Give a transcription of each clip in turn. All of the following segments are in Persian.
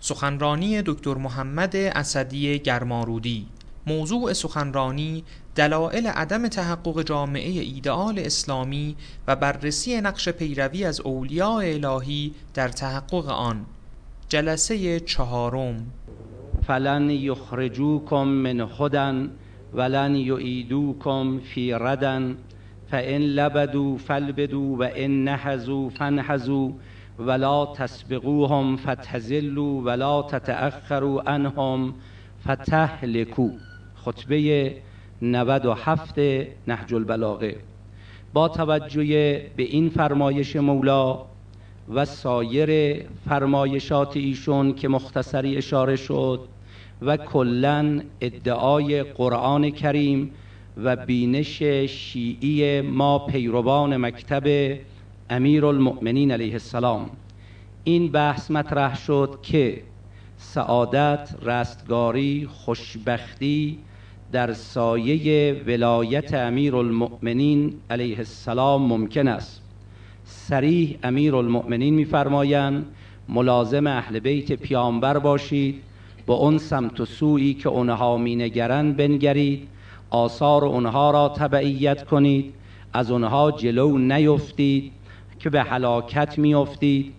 سخنرانی دکتر محمد اسدی گرمارودی. موضوع سخنرانی دلایل عدم تحقق جامعه ایدئال اسلامی و بررسی نقش پیروی از اولیاء الهی در تحقق آن. جلسه چهارم. فلن یخرجوکم من هدن ولن یعیدوکم فی ردن فان لبدوا فالبدوا و ان نهزوا فانهزوا. ولا تسبقوهم فتزلوا ولا تتأخروا عنهم فتهلكوا. خطبه 97 نهج البلاغه. با توجه به این فرمایش مولا و سایر فرمایشات ایشون که مختصری اشاره شد و کلا ادعای قرآن کریم و بینش شیعی ما پیروان مکتب امیر المؤمنین علیه السلام. این بحث مطرح شد که سعادت، رستگاری، خوشبختی در سایه ولایت امیر المؤمنین علیه السلام ممکن است. سریح امیر المؤمنین میفرمایند ملازم اهل بیت پیامبر باشید با اون سمت و سویی که اونها مینگرند بنگرید آثار اونها را تبعیت کنید از اونها جلو نیفتید. که به هلاکت میافتید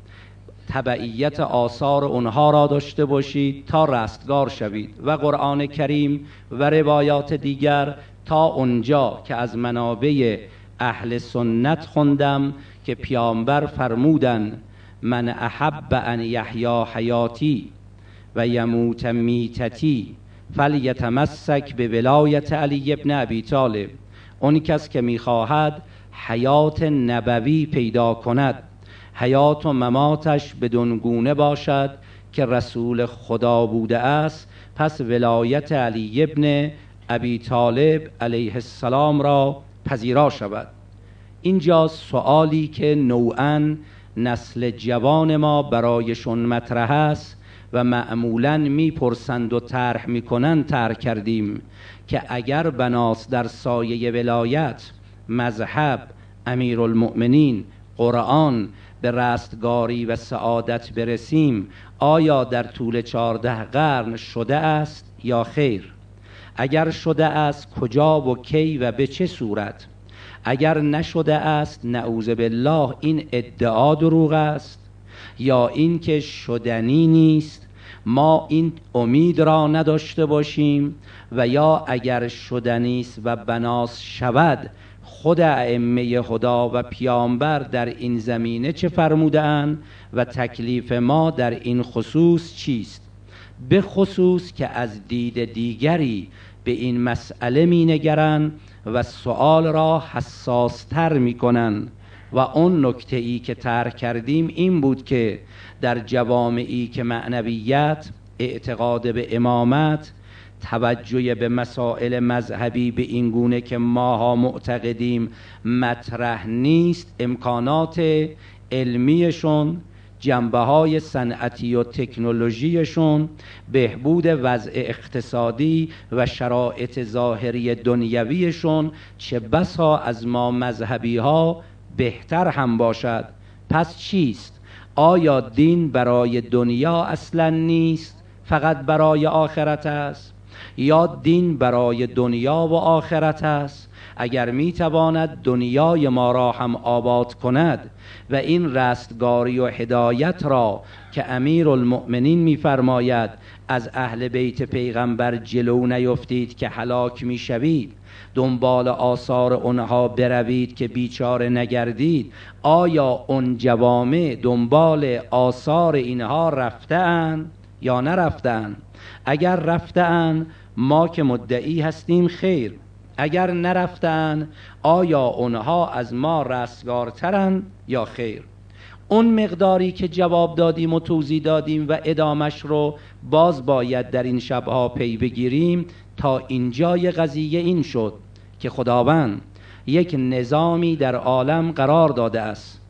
تبعیت آثار اونها را داشته باشید تا رستگار شوید و قرآن کریم و روایات دیگر تا اونجا که از منابع اهل سنت خوندم که پیامبر فرمودن من احب ان یحیا حیاتی و یموت میتتی فلیتمسک به ولایت علی ابن ابی طالب. اون کس که می‌خواهد حیات نبوی پیدا کند. حیات و مماتش بدون گونه باشد که رسول خدا بوده است. پس ولایت علی ابن ابی طالب علیه السلام را پذیرا شود. اینجا سوالی که نوعا نسل جوان ما برایشون مطرح است و معمولا می‌پرسند و طرح می‌کنند طرح کردیم که اگر بناس در سایه ولایت مذهب امیرالمؤمنین قرآن به رستگاری و سعادت برسیم آیا در طول چهارده قرن شده است یا خیر؟ اگر شده است کجا و کی و به چه صورت؟ اگر نشده است نعوذ بالله این ادعا دروغ است؟ یا اینکه شدنی نیست ما این امید را نداشته باشیم؟ و یا اگر شدنی است و بناس شود خود ائمه خدا و پیامبر در این زمینه چه فرمودن و تکلیف ما در این خصوص چیست؟ به خصوص که از دید دیگری به این مسئله می نگرن و سوال را حساستر می کنن و اون نکته ای که طرح کردیم این بود که در جوامعی که معنویت اعتقاد به امامت توجه به مسائل مذهبی به این گونه که ماها معتقدیم مطرح نیست. امکانات علمیشون جنبه های صنعتی و تکنولوژیشون بهبود وضع اقتصادی و شرایط ظاهری دنیویشون چه بسا از ما مذهبی ها بهتر هم باشد. پس چیست؟ آیا دین برای دنیا اصلا نیست؟ فقط برای آخرت است؟ یا دین برای دنیا و آخرت است. اگر می‌تواند دنیای ما را هم آباد کند و این رستگاری و هدایت را که امیر المؤمنین میفرماید از اهل بیت پیغمبر جلو نیفتید که هلاک می‌شوید دنبال آثار اونها بروید که بیچاره نگردید آیا اون جوامع دنبال آثار اینها رفتن یا نرفتن اگر رفتن ما که مدعی هستیم خیر. اگر نرفتن آیا اونها از ما رستگارترن یا خیر؟ اون مقداری که جواب دادیم و توضیح دادیم و ادامش رو باز باید در این شبها پی بگیریم تا اینجای قضیه این شد که خداوند یک نظامی در عالم قرار داده است.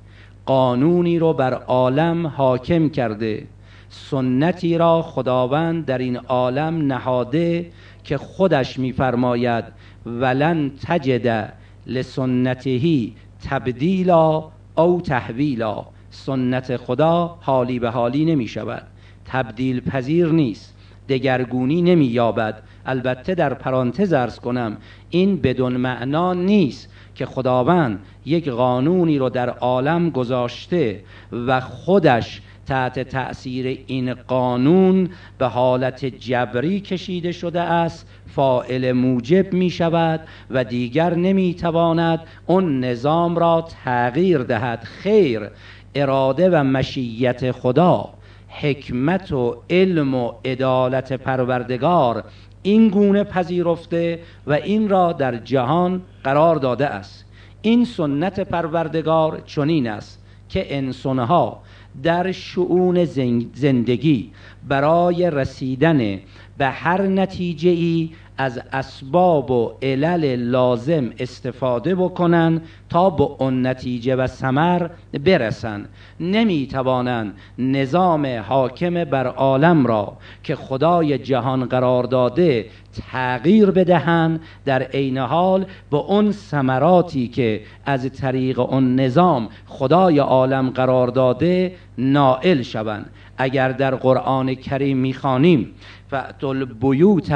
قانونی رو بر عالم حاکم کرده. سنتی را خداوند در این عالم نهاده که خودش میفرماید ولن تجد لسنتهی تبدیلا او تحویلا. سنت خدا حالی به حالی نمی شود تبدیل پذیر نیست دگرگونی نمی یابد البته در پرانتز ارز کنم این بدون معنا نیست که خداوند یک قانونی رو در عالم گذاشته و خودش تحت تأثیر این قانون به حالت جبری کشیده شده است فائل موجب می شود و دیگر نمی تواند اون نظام را تغییر دهد. خیر اراده و مشیت خدا حکمت و علم و عدالت پروردگار این گونه پذیرفته و این را در جهان قرار داده است. این سنت پروردگار چنین است که انسانها در شعون زندگی برای رسیدن به هر نتیجه ای از اسباب و علل لازم استفاده بکنن تا به اون نتیجه و سمر برسن. نمی توانند نظام حاکم بر عالم را که خدای جهان قرار داده تغییر بدهند در عین حال به اون ثمراتی که از طریق اون نظام خدای عالم قرار داده نائل شوند. اگر در قرآن کریم می‌خوانیم فعتل بیوت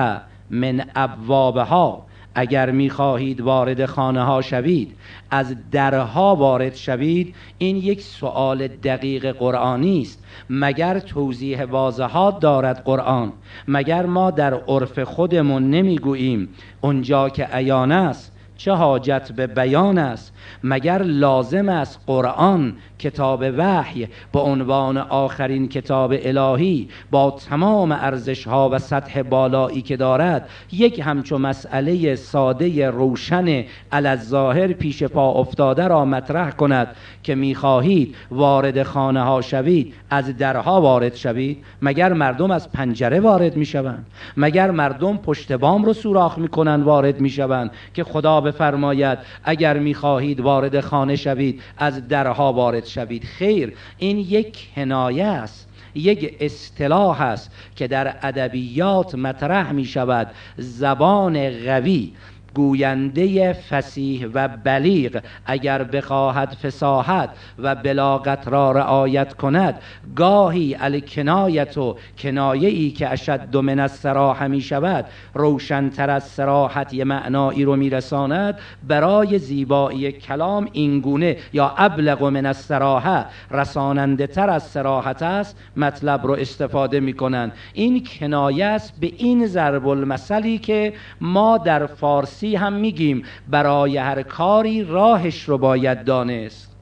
من ابوابها. اگر می‌خواهید وارد خانه ها شوید از درها وارد شوید. این یک سوال دقیق قرآنی است. مگر توضیح واضحات دارد قرآن؟ مگر ما در عرف خودمون نمی‌گوییم اونجا که عیان است چه حاجت به بیان است؟ مگر لازم است قرآن کتاب وحی به عنوان آخرین کتاب الهی با تمام ارزش ها و سطح بالایی که دارد یک همچو مسئله ساده روشن الظاهر پیش پا افتاده را مطرح کند که می‌خواهید وارد خانه ها شوید از درها وارد شوید؟ مگر مردم از پنجره وارد می‌شوند؟ مگر مردم پشت بام رو سوراخ می‌کنند وارد می‌شوند؟ که خدا بفرماید اگر می‌خواهید وارد خانه شوید از درها وارد شوید. خیر این یک کنایه است یک اصطلاح است که در ادبیات مطرح می شود زبان قوی گوینده فسیح و بلیغ اگر بخواهد فساحت و بلاغت را رعایت کند گاهی الکنایت و کنایه ای که اشد من السراح می شود روشنتر از سراحت یه معنایی رو میرساند برای زیبایی کلام اینگونه یا ابلغ من السراحه رساننده تر از سراحت است مطلب رو استفاده می کنند. این کنایه است به این ضرب المثلی که ما در فارسی هم میگیم. برای هر کاری راهش رو باید دانست.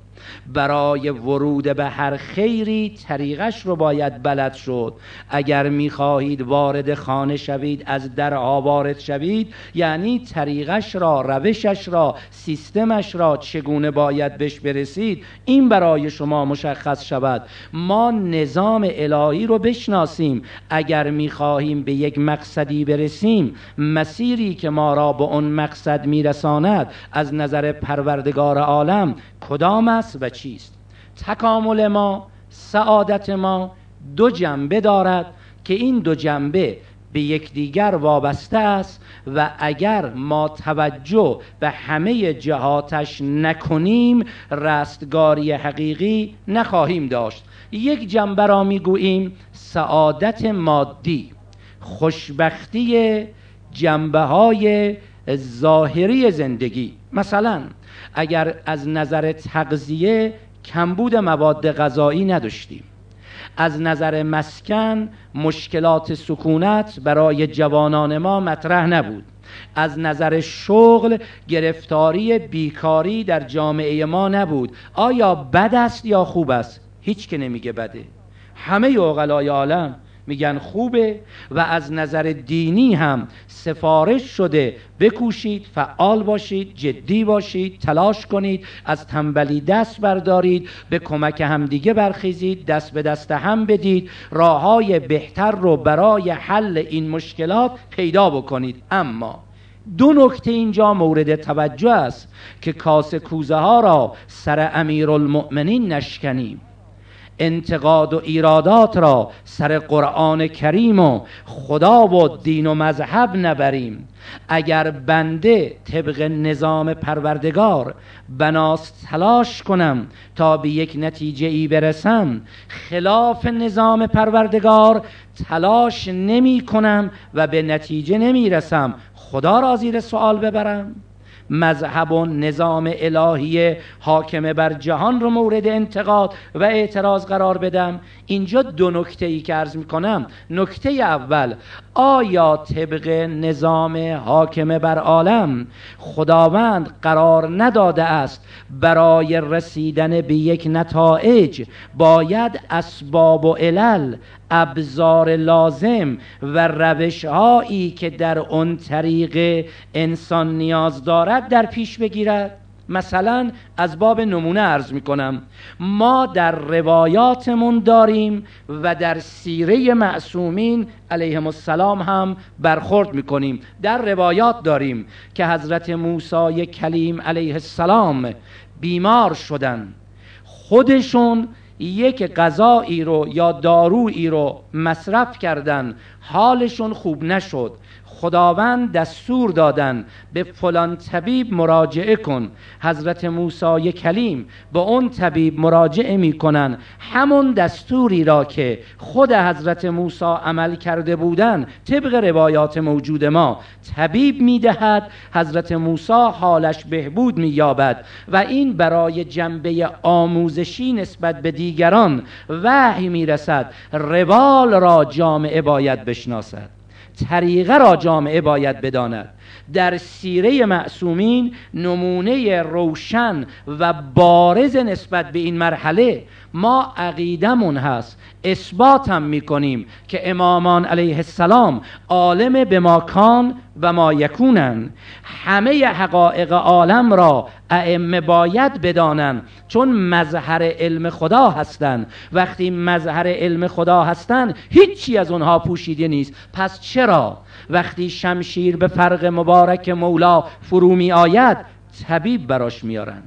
برای ورود به هر خیری طریقش رو باید بلد شد. اگر می‌خواهید وارد خانه شوید از در وارد شوید یعنی طریقش را روشش را سیستمش را چگونه باید بهش برسید این برای شما مشخص شود. ما نظام الهی رو بشناسیم. اگر می‌خواهیم به یک مقصدی برسیم مسیری که ما را به اون مقصد میرساند از نظر پروردگار عالم کدام است؟ و چیست؟ تکامل ما سعادت ما دو جنبه دارد که این دو جنبه به یکدیگر وابسته است و اگر ما توجه به همه جهاتش نکنیم رستگاری حقیقی نخواهیم داشت. یک جنبه را می‌گوییم سعادت مادی خوشبختی جنبه های ظاهری زندگی. مثلا اگر از نظر تغذیه کمبود مواد غذایی نداشتیم. از نظر مسکن مشکلات سکونت برای جوانان ما مطرح نبود. از نظر شغل گرفتاری بیکاری در جامعه ما نبود. آیا بد است یا خوب است؟ هیچ که نمیگه بده. همه اوغلای عالم میگن خوبه و از نظر دینی هم سفارش شده. بکوشید فعال باشید جدی باشید تلاش کنید از تنبلی دست بردارید به کمک همدیگه برخیزید دست به دست هم بدید. راه های بهتر رو برای حل این مشکلات پیدا بکنید. اما دو نکته اینجا مورد توجه است که کاس کوزه ها را سر امیر المؤمنین نشکنیم. انتقاد و ایرادات را سر قرآن کریم و خدا و دین و مذهب نبریم. اگر بنده طبق نظام پروردگار بناست تلاش کنم تا به یک نتیجه ای برسم خلاف نظام پروردگار تلاش نمی کنم و به نتیجه نمی رسم. خدا را زیر سوال ببرم. مذهب و نظام الهی حاکمه بر جهان رو مورد انتقاد و اعتراض قرار بدم. اینجا دو نکته ای که عرض می کنم نکته اول آیا طبق نظام حاکمه بر عالم خداوند قرار نداده است برای رسیدن به یک نتایج باید اسباب و علل ابزار لازم و روش هایی که در اون طریق انسان نیاز دارد در پیش بگیرد؟ مثلا از باب نمونه ارز می کنم ما در روایاتمون داریم و در سیره معصومین علیهم السلام هم برخورد می کنیم در روایات داریم که حضرت موسی کلیم علیه السلام بیمار شدن. خودشون یک غذایی رو یا دارویی رو مصرف کردن. حالشون خوب نشد. خداوند دستور دادن به فلان طبیب مراجعه کن. حضرت موسی کلیم به اون طبیب مراجعه می‌کنن. همون دستوری را که خود حضرت موسی عمل کرده بودن طبق روایات موجود ما طبیب می‌دهد حضرت موسی حالش بهبود مییابد و این برای جنبه آموزشی نسبت به دیگران وحی می‌رسد. روال را جامعه باید بشناسد. طریقه را جامعه باید بداند. در سیره معصومین نمونه روشن و بارز نسبت به این مرحله ما عقیدمون هست اثبات هم می‌کنیم که امامان علیه السلام عالم به ماکان و ما یکونن. همه حقایق عالم را ائمه باید بدانن چون مظهر علم خدا هستند وقتی مظهر علم خدا هستند هیچی از اونها پوشیده نیست. پس چرا؟ وقتی شمشیر به فرق مبارک مولا فرو می آید طبیب براش میارن.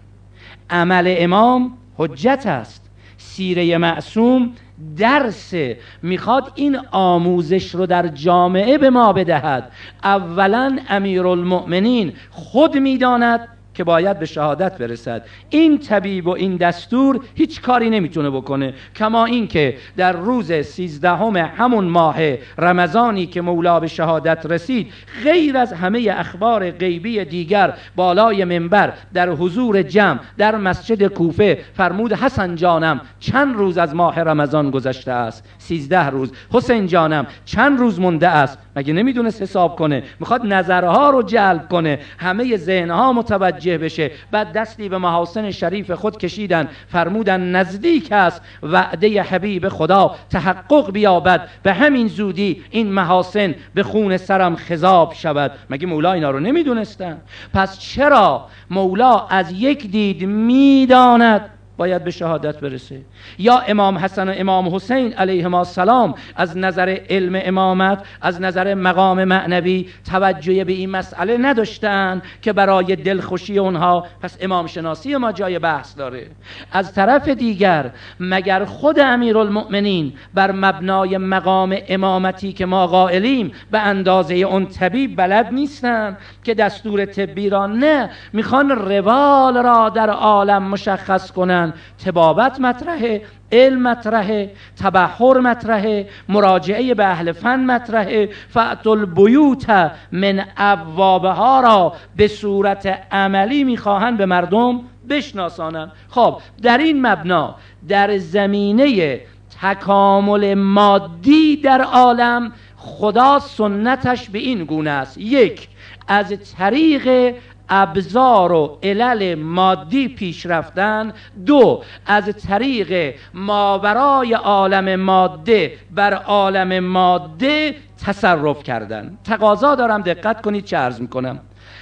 عمل امام حجت است. سیره معصوم درس می‌خواد این آموزش رو در جامعه به ما بدهد. اولا المؤمنین خود می‌داند که باید به شهادت برسد. این طبیب و این دستور هیچ کاری نمی‌تونه بکنه کما اینکه در روز سیزدهم همون ماه رمضانی که مولا به شهادت رسید غیر از همه اخبار غیبی دیگر بالای منبر در حضور جمع در مسجد کوفه فرمود حسن جانم چند روز از ماه رمضان گذشته است؟ سیزده روز. حسین جانم چند روز مونده است؟ مگه نمی‌دونست حساب کنه؟ می‌خواد نظرها رو جلب کنه. همه ذهنها متوجه بشه. بعد دستی به محاسن شریف خود کشیدن. فرمودن نزدیک است. وعده حبیب خدا تحقق بیابد. به همین زودی این محاسن به خون سرم خذاب شود. مگه مولا اینا رو نمی‌دونستن؟ پس چرا مولا از یک دید می‌داند باید به شهادت برسه یا امام حسن و امام حسین علیهما السلام از نظر علم امامت از نظر مقام معنوی توجه به این مسئله نداشتن که برای دلخوشی اونها پس امام شناسی ما جای بحث داره. از طرف دیگر مگر خود امیرالمؤمنین بر مبنای مقام امامتی که ما قائلیم به اندازه اون طبیب بلد نیستن که دستور طبی را نه می‌خوان روال را در عالم مشخص کنن تبابت مطرحه علم مطرحه تبحر مطرحه مراجعه به اهل فن مطرحه. فعت البیوت من ابوابها را به صورت عملی می‌خواهند به مردم بشناسانند. خب در این مبنا در زمینه تکامل مادی در عالم خدا سنتش به این گونه است. یک از طریق ابزار و علل مادی پیش رفتن. دو از طریق ماورای عالم ماده بر عالم ماده تصرف کردن. تقاضا دارم دقت کنید چه عرض می‌کنم.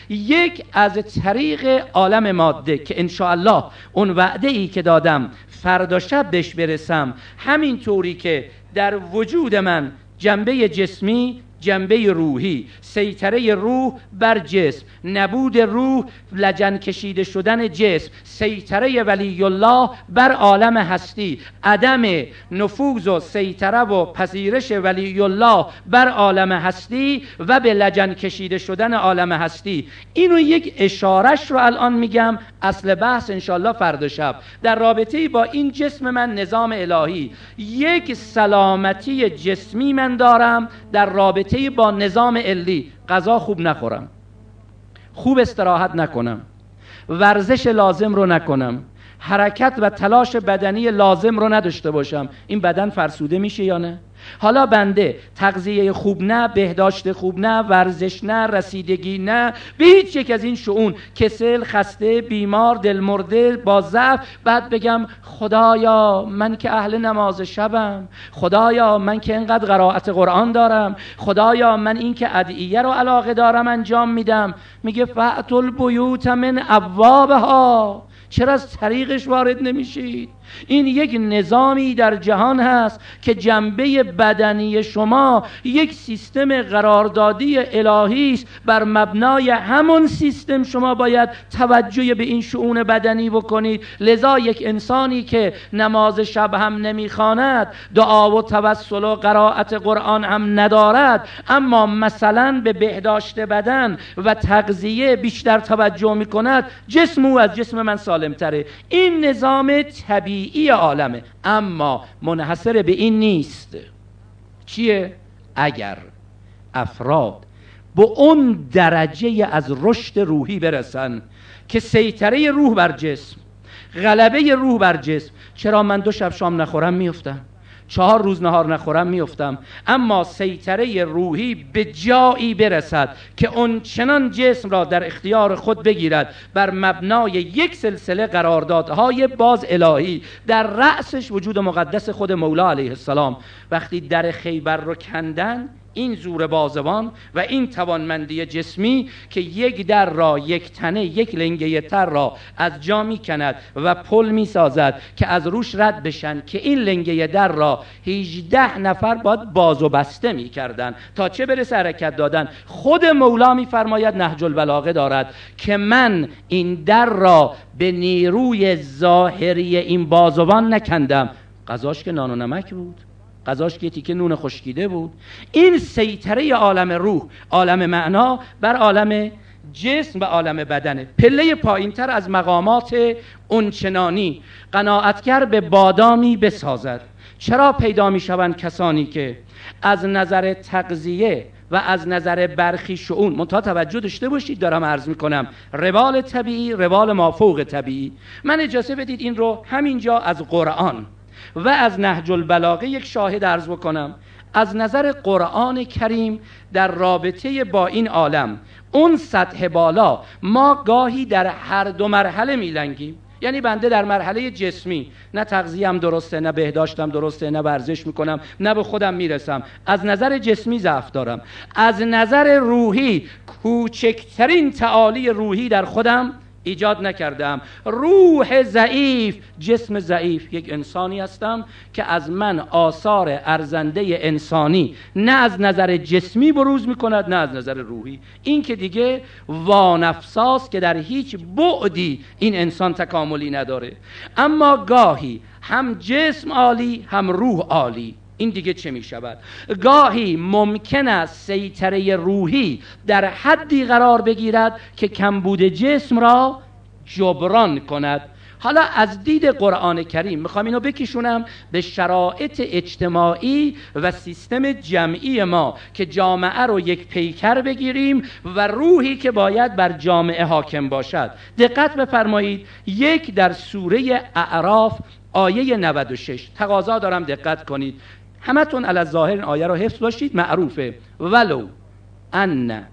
یک از طریق عالم ماده که الله اون وعده ای که دادم فردا شب بهش برسم. همین طوری که در وجود من جنبه جسمی جنبه روحی. سیطره روح بر جسم. نبود روح لجن کشیده شدن جسم. سیطره ولی الله بر عالم هستی. عدم نفوذ و سیطره و پذیرش ولی الله بر عالم هستی و به لجن کشیده شدن عالم هستی. اینو یک اشارش رو الان میگم. اصل بحث انشالله فردا شب. در رابطه با این جسم من نظام الهی. یک سلامتی جسمی من دارم. در رابطه با نظام علی غذا خوب نخورم. خوب استراحت نکنم. ورزش لازم رو نکنم. حرکت و تلاش بدنی لازم رو نداشته باشم. این بدن فرسوده میشه یا نه؟ حالا بنده تغذیه خوب نه بهداشت خوب نه ورزش نه رسیدگی نه به هیچ یک از این شعون کسل خسته بیمار دلمرده با ضعف بعد بگم خدایا من که اهل نماز شبم خدایا من که انقدر قرائت قرآن دارم خدایا من این که ادعیه رو علاقه دارم انجام میدم. میگه فعت البیوت من ابوابها. چرا از طریقش وارد نمیشید؟ این یک نظامی در جهان هست که جنبه بدنی شما یک سیستم قراردادی الهی است. بر مبنای همون سیستم شما باید توجه به این شعون بدنی بکنید. لذا یک انسانی که نماز شب هم نمی‌خواند دعا و توسل و قرائت قرآن هم ندارد. اما مثلا به بهداشت بدن و تغذیه بیشتر توجه می‌کند جسم او از جسم من سالمتره. این نظام طبیعی طبیعی عالمه. اما منحصر به این نیست. چیه؟ اگر افراد به اون درجه از رشد روحی برسن که سیطره روح بر جسم غلبه روح بر جسم چرا من دو شب شام نخورم میفتم چهار روز نهار نخورم میفتم اما سیطره روحی به جایی برسد که اون چنان جسم را در اختیار خود بگیرد. بر مبنای یک سلسله قراردادهای باز الهی در رأسش وجود مقدس خود مولا علیه السلام. وقتی در خیبر رو کندن این زور بازوان و این توانمندی جسمی که یک در را یک تنه یک لنگه تر را از جا می کند و پل می سازد که از روش رد بشن که این لنگه در را 18 نفر باید باز و بسته می کردن تا چه برسه حرکت دادن؟ خود مولا می فرماید نهج البلاغه دارد که من این در را به نیروی ظاهری این بازوان نکندم. قضاش که نان و نمک بود. غذاش که تیکه نون خشکیده بود. این سیطره عالم روح عالم معنا بر عالم جسم و عالم بدنه. پله پایینتر از مقامات اونچنانی قناعتگر به بادامی بسازد. چرا پیدا می شوند کسانی که از نظر تغذیه و از نظر برخی شعون منتها توجه داشته باشید دارم عرض می کنم روال طبیعی روال مافوق طبیعی. من اجازه بدید این رو همینجا از قرآن و از نهج البلاغه یک شاهد عرض بکنم. از نظر قرآن کریم در رابطه با این عالم اون سطح بالا ما گاهی در هر دو مرحله میلنگیم. یعنی بنده در مرحله جسمی نه تغذیم درسته نه بهداشتم درسته نه ورزش می‌کنم نه به خودم می‌رسم. از نظر جسمی ضعف دارم. از نظر روحی کوچکترین تعالی روحی در خودم ایجاد نکردم. روح ضعیف جسم ضعیف. یک انسانی هستم که از من آثار ارزنده انسانی نه از نظر جسمی بروز می‌کند نه از نظر روحی. این که دیگه وانفساست که در هیچ بعدی این انسان تکاملی نداره. اما گاهی هم جسم عالی هم روح عالی. این دیگه چه می شود؟ گاهی ممکن است سیطره روحی در حدی قرار بگیرد که کمبود جسم را جبران کند. حالا از دید قرآن کریم می‌خوام اینو بکشونم به شرایط اجتماعی و سیستم جمعی ما که جامعه رو یک پیکر بگیریم و روحی که باید بر جامعه حاکم باشد. دقت بفرمایید. یک در سوره اعراف آیه 96 تقاضا دارم دقت کنید. همتون علی ظاهر این آیه رو حفظ باشید معروفه. ولو ان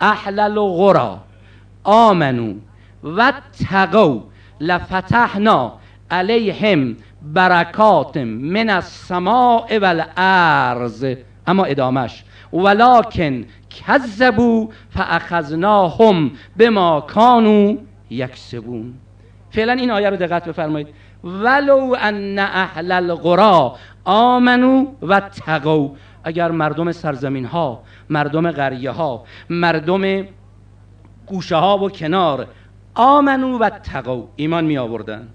اهل الغرا آمنو و تقو لفتحنا علیهم برکات من السماء والارض. اما ادامش ولکن کذبوا فاخذناهم بما كانوا یکسبون. فعلا این آیه رو دقت بفرمایید. ولو ان اهل القرا آمنو و تقو. اگر مردم سرزمین ها مردم قریه ها مردم گوشه ها و کنار آمنو و تقو. ایمان می آوردن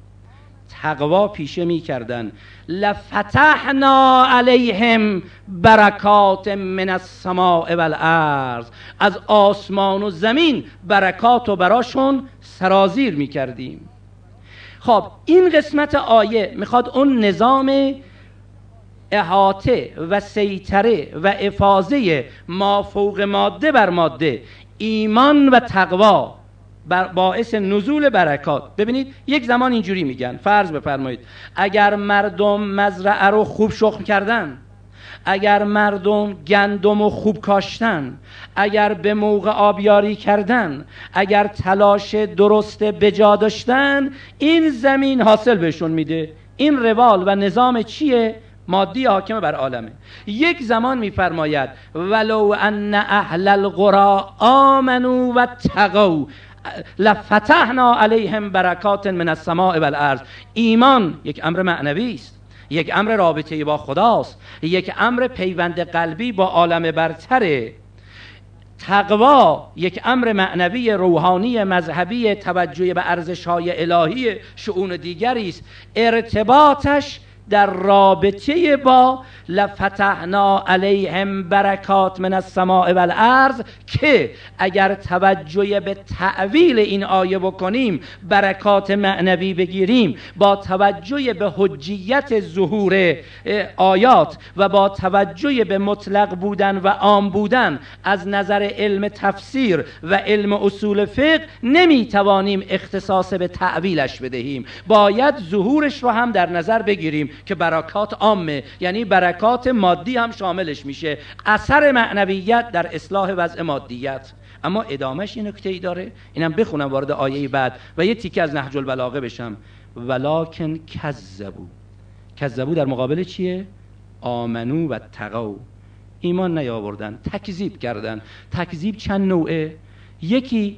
تقوا پیشه می کردن لفتحنا علیهم برکات من السماء والارض از آسمان و زمین برکات و براشون سرازیر می کردیم خب این قسمت آیه می‌خواد اون نظام احاطه و سیطره و افاظه ما فوق ماده بر ماده ایمان و تقوا باعث نزول برکات. ببینید یک زمان اینجوری میگن فرض بفرمایید اگر مردم مزرعه رو خوب شخم کردن اگر مردم گندم و خوب کاشتن اگر به موقع آبیاری کردن اگر تلاش درست بجا داشتن این زمین حاصل بهشون میده. این روال و نظام چیه؟ مادی حاکم بر عالمه. یک زمان میفرماید ولو ان اهل القرى آمنو و تقوا لفتحنا علیهم برکات من السماء والارض. ایمان یک امر معنوی است یک امر رابطه با خداست یک امر پیوند قلبی با عالم برتره. تقوا یک امر معنوی روحانی مذهبی توجه به ارزش های الهی شعون دیگری است. ارتباطش در رابطه با لفتحنا علیهم برکات من السماء والارض که اگر توجه به تعویل این آیه بکنیم برکات معنوی بگیریم با توجه به حجیت ظهور آیات و با توجه به مطلق بودن و عام بودن از نظر علم تفسیر و علم اصول فقه نمی‌توانیم اختصاص به تعویلش بدهیم. باید ظهورش رو هم در نظر بگیریم. که برکات عامه. یعنی برکات مادی هم شاملش میشه. اثر معنویت در اصلاح وضع مادیت. اما ادامهش این نکته ای داره. اینم بخونم وارد آیه بعد. و یه تیکه از نهج البلاغه بشم. ولکن کذبو کذبو در مقابل چیه؟ آمنو و تقو ایمان نیاوردن تکذیب کردن. تکذیب چند نوعه؟ یکی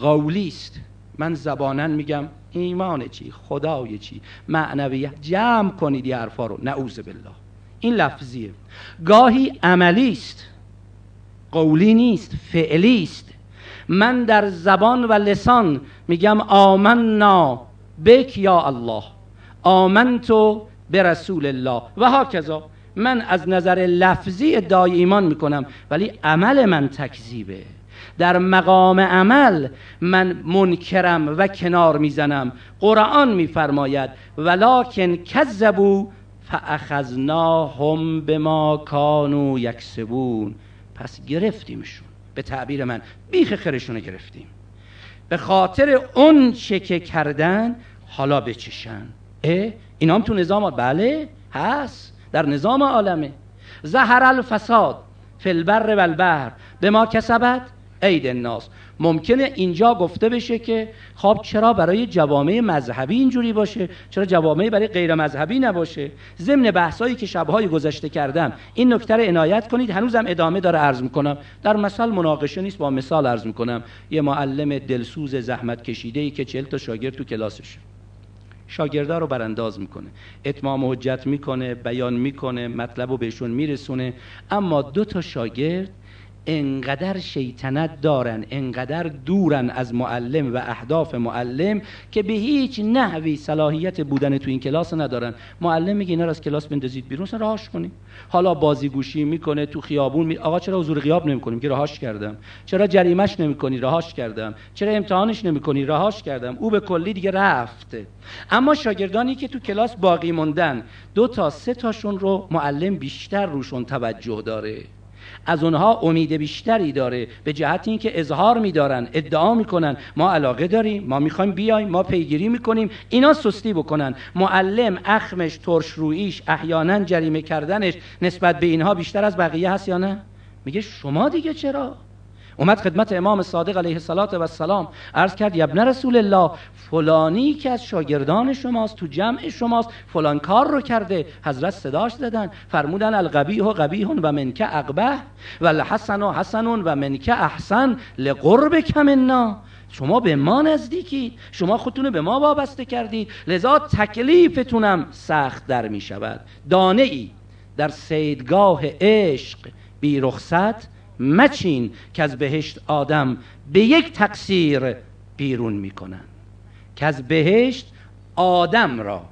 قولی است من زبانن میگم ایمان چی؟ خدای چی؟ معنویت جمع کنید یه حرفا رو. نعوذ بالله. این لفظیه. گاهی عملی است. قولی نیست. فعلی است. من در زبان و لسان میگم آمنا بک یا الله. آمنتو به رسول الله. و هاکذا. من از نظر لفظی ادعای ایمان می‌کنم ولی عمل من تکذیبه. در مقام عمل من منکرم و کنار می‌زنم. قرآن میفرماید ولکن کذبو فاخذناهم بما کانوا یکسبون. پس گرفتیمشون. به تعبیر من بیخ خرشون گرفتیم. به خاطر اون چه که کردن حالا بچشن. اه اینا هم تو نظام بله هست. در نظام عالمه. زهر الفساد فی البر و البحر به ما کسبت؟ عید الناس. ممکنه اینجا گفته بشه که خب چرا برای جوامع مذهبی اینجوری باشه؟ چرا جوامع برای غیر مذهبی نباشه؟ ضمن بحثایی که شبهای گذشته کردم. این نکته رو عنایت کنید. هنوزم ادامه داره عرض می‌کنم. در مثال مناقشه نیست با مثال عرض می‌کنم. یه معلم دلسوز زحمت کشیده ای که 40 تا شاگرد تو کلاسش. شاگردا رو برانداز می‌کنه. اتمام حجت می‌کنه بیان می‌کنه مطلب رو بهشون میرسونه. اما دو تا شاگرد انقدر شیطنت دارن انقدر دورن از معلم و اهداف معلم که به هیچ نحوی صلاحیت بودن تو این کلاس ندارن. معلم میگه اینا رو از کلاس بندازید بیرون راهش کنیم. حالا بازیگوشی می‌کنه تو خیابون می... آقا چرا حضور غیاب نمی‌کنیم؟ که راهاش کردم. چرا جریمش نمی‌کنی؟ راهاش کردم. چرا امتحانش نمی‌کنی؟ راهاش کردم. او به کلی دیگه رفت. اما شاگردانی که تو کلاس باقی موندن دو تا سه تاشون رو معلم بیشتر روشون توجه داره. از اونها امید بیشتری داره به جهت اینکه اظهار میدارن ادعا می‌کنن ما علاقه داریم ما می‌خوایم بیایم ما پیگیری می‌کنیم اینا سستی بکنن. معلم اخمش ترش رویش احیانا جریمه کردنش نسبت به اینها بیشتر از بقیه هست یا نه؟ میگه شما دیگه چرا؟ اومد خدمت امام صادق علیه السلام عرض کرد ابن رسول الله فلانی که از شاگردان شماست تو جمع شماست فلان کار رو کرده. حضرت صداش زدن فرمودن القبیح و قبیح و منکه اقبه و الحسن و حسن و منکه احسن لقرب کمنا شما به ما نزدیکید. شما خودتون به ما وابسته کردید. لذا تکلیفتونم سخت در می شود دانه ای در سیدگاه عشق بی رخصت مچین که از بهشت آدم به یک تقصیر بیرون می‌کنن. که از بهشت آدم را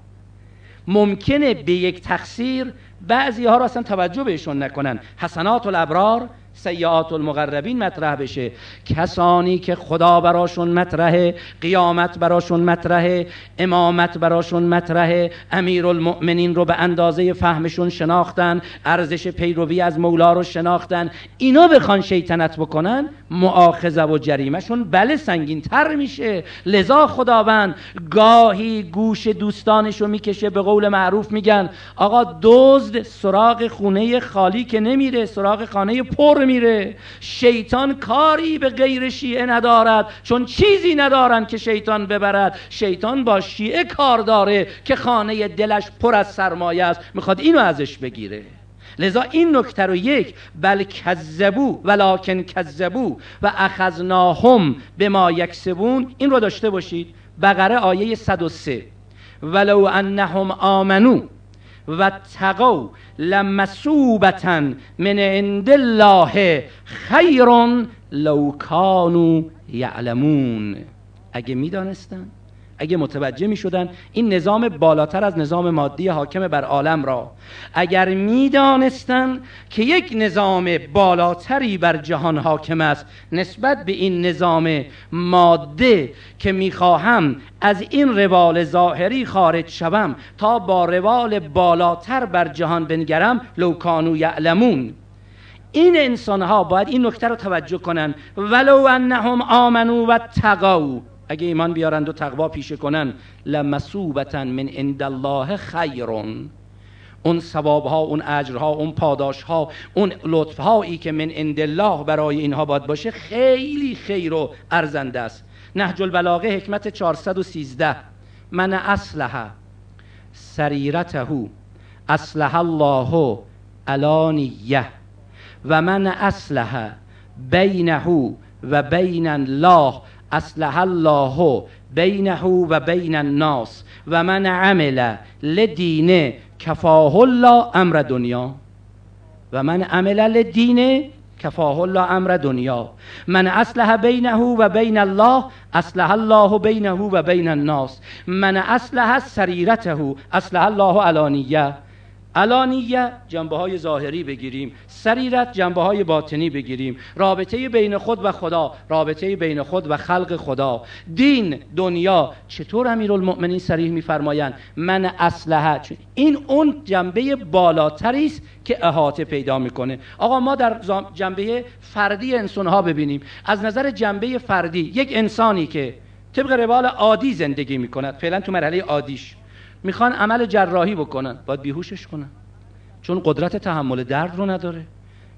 ممکنه به یک تقصیر بعضی ها را اصلا توجه بهشون نکنن. حسنات الابرار سیعات المقربین مطرح بشه. کسانی که خدا براشون مطرحه قیامت براشون مطرحه امامت براشون مطرحه امیر المؤمنین رو به اندازه فهمشون شناختن ارزش پیروی از مولا رو شناختن اینا بخوان شیطنت بکنن معاخذه و جریمشون بله سنگین تر میشه. لذا خداوند گاهی گوش دوستانش رو می‌کشه به قول معروف میگن آقا دزد سراغ خونه خالی که نمیره سراغ خانه پر میره. شیطان کاری به غیر شیعه ندارد چون چیزی ندارن که شیطان ببرد. شیطان با شیعه کار داره که خانه دلش پر از سرمایه است. می‌خواد اینو ازش بگیره. لذا این نکته رو یک بل کذبو ولکن کذبو و اخذناهم به ما یکسبون. این رو داشته باشید. بقره آیه 103 ولو انهم آمنو. و تقو لمسوبتا من عند الله خیر لو کانوا یعلمون. اگه می‌دانستن؟ اگه متوجه می شدن این نظام بالاتر از نظام مادی حاکم بر عالم را. اگر می دانستن که یک نظام بالاتری بر جهان حاکم است نسبت به این نظام ماده که می خواهم از این روال ظاهری خارج شوم تا با روال بالاتر بر جهان بنگرم لوکانو یعلمون. این انسان ها باید این نکته رو توجه کنن. ولو انهم آمنو و تقاو اگه ایمان بیارند و تقوا پیشه کنن لمسوبتا من عند الله خیرون. اون ثواب ها اون اجرها اون پاداش ها اون لطف هایی که من عند الله برای اینها باید باشه خیلی خیر و ارزنده است. نهج البلاغه حکمت 413 من اصلح سریرته اصلح الله علانیه و من اصلح بینه و بین الله اصلح الله بینه و بین الناس و من عمل لدینه کفاه الله امر دنیا. و من عمل لدینه کفاه الله امر دنیا. من اصلح بینه و بین الله اصلح الله بینه و بین الناس. من اصلح سریرته اصلح الله علانیه. علانیه جنبه های ظاهری بگیریم. سریرت جنبه های باطنی بگیریم. رابطه بین خود و خدا رابطه بین خود و خلق خدا. دین دنیا چطور امیرالمؤمنین صریح میفرمایند؟ من اسلحه این اون جنبه بالاتری است که احاطه پیدا می‌کنه. آقا ما در جنبه فردی انسان ها ببینیم. از نظر جنبه فردی یک انسانی که طبق روال عادی زندگی می‌کند. فعلا تو مرحله عادیش. می‌خوان عمل جراحی بکنن. باید بیهوشش کنن. چون قدرت تحمل درد رو نداره.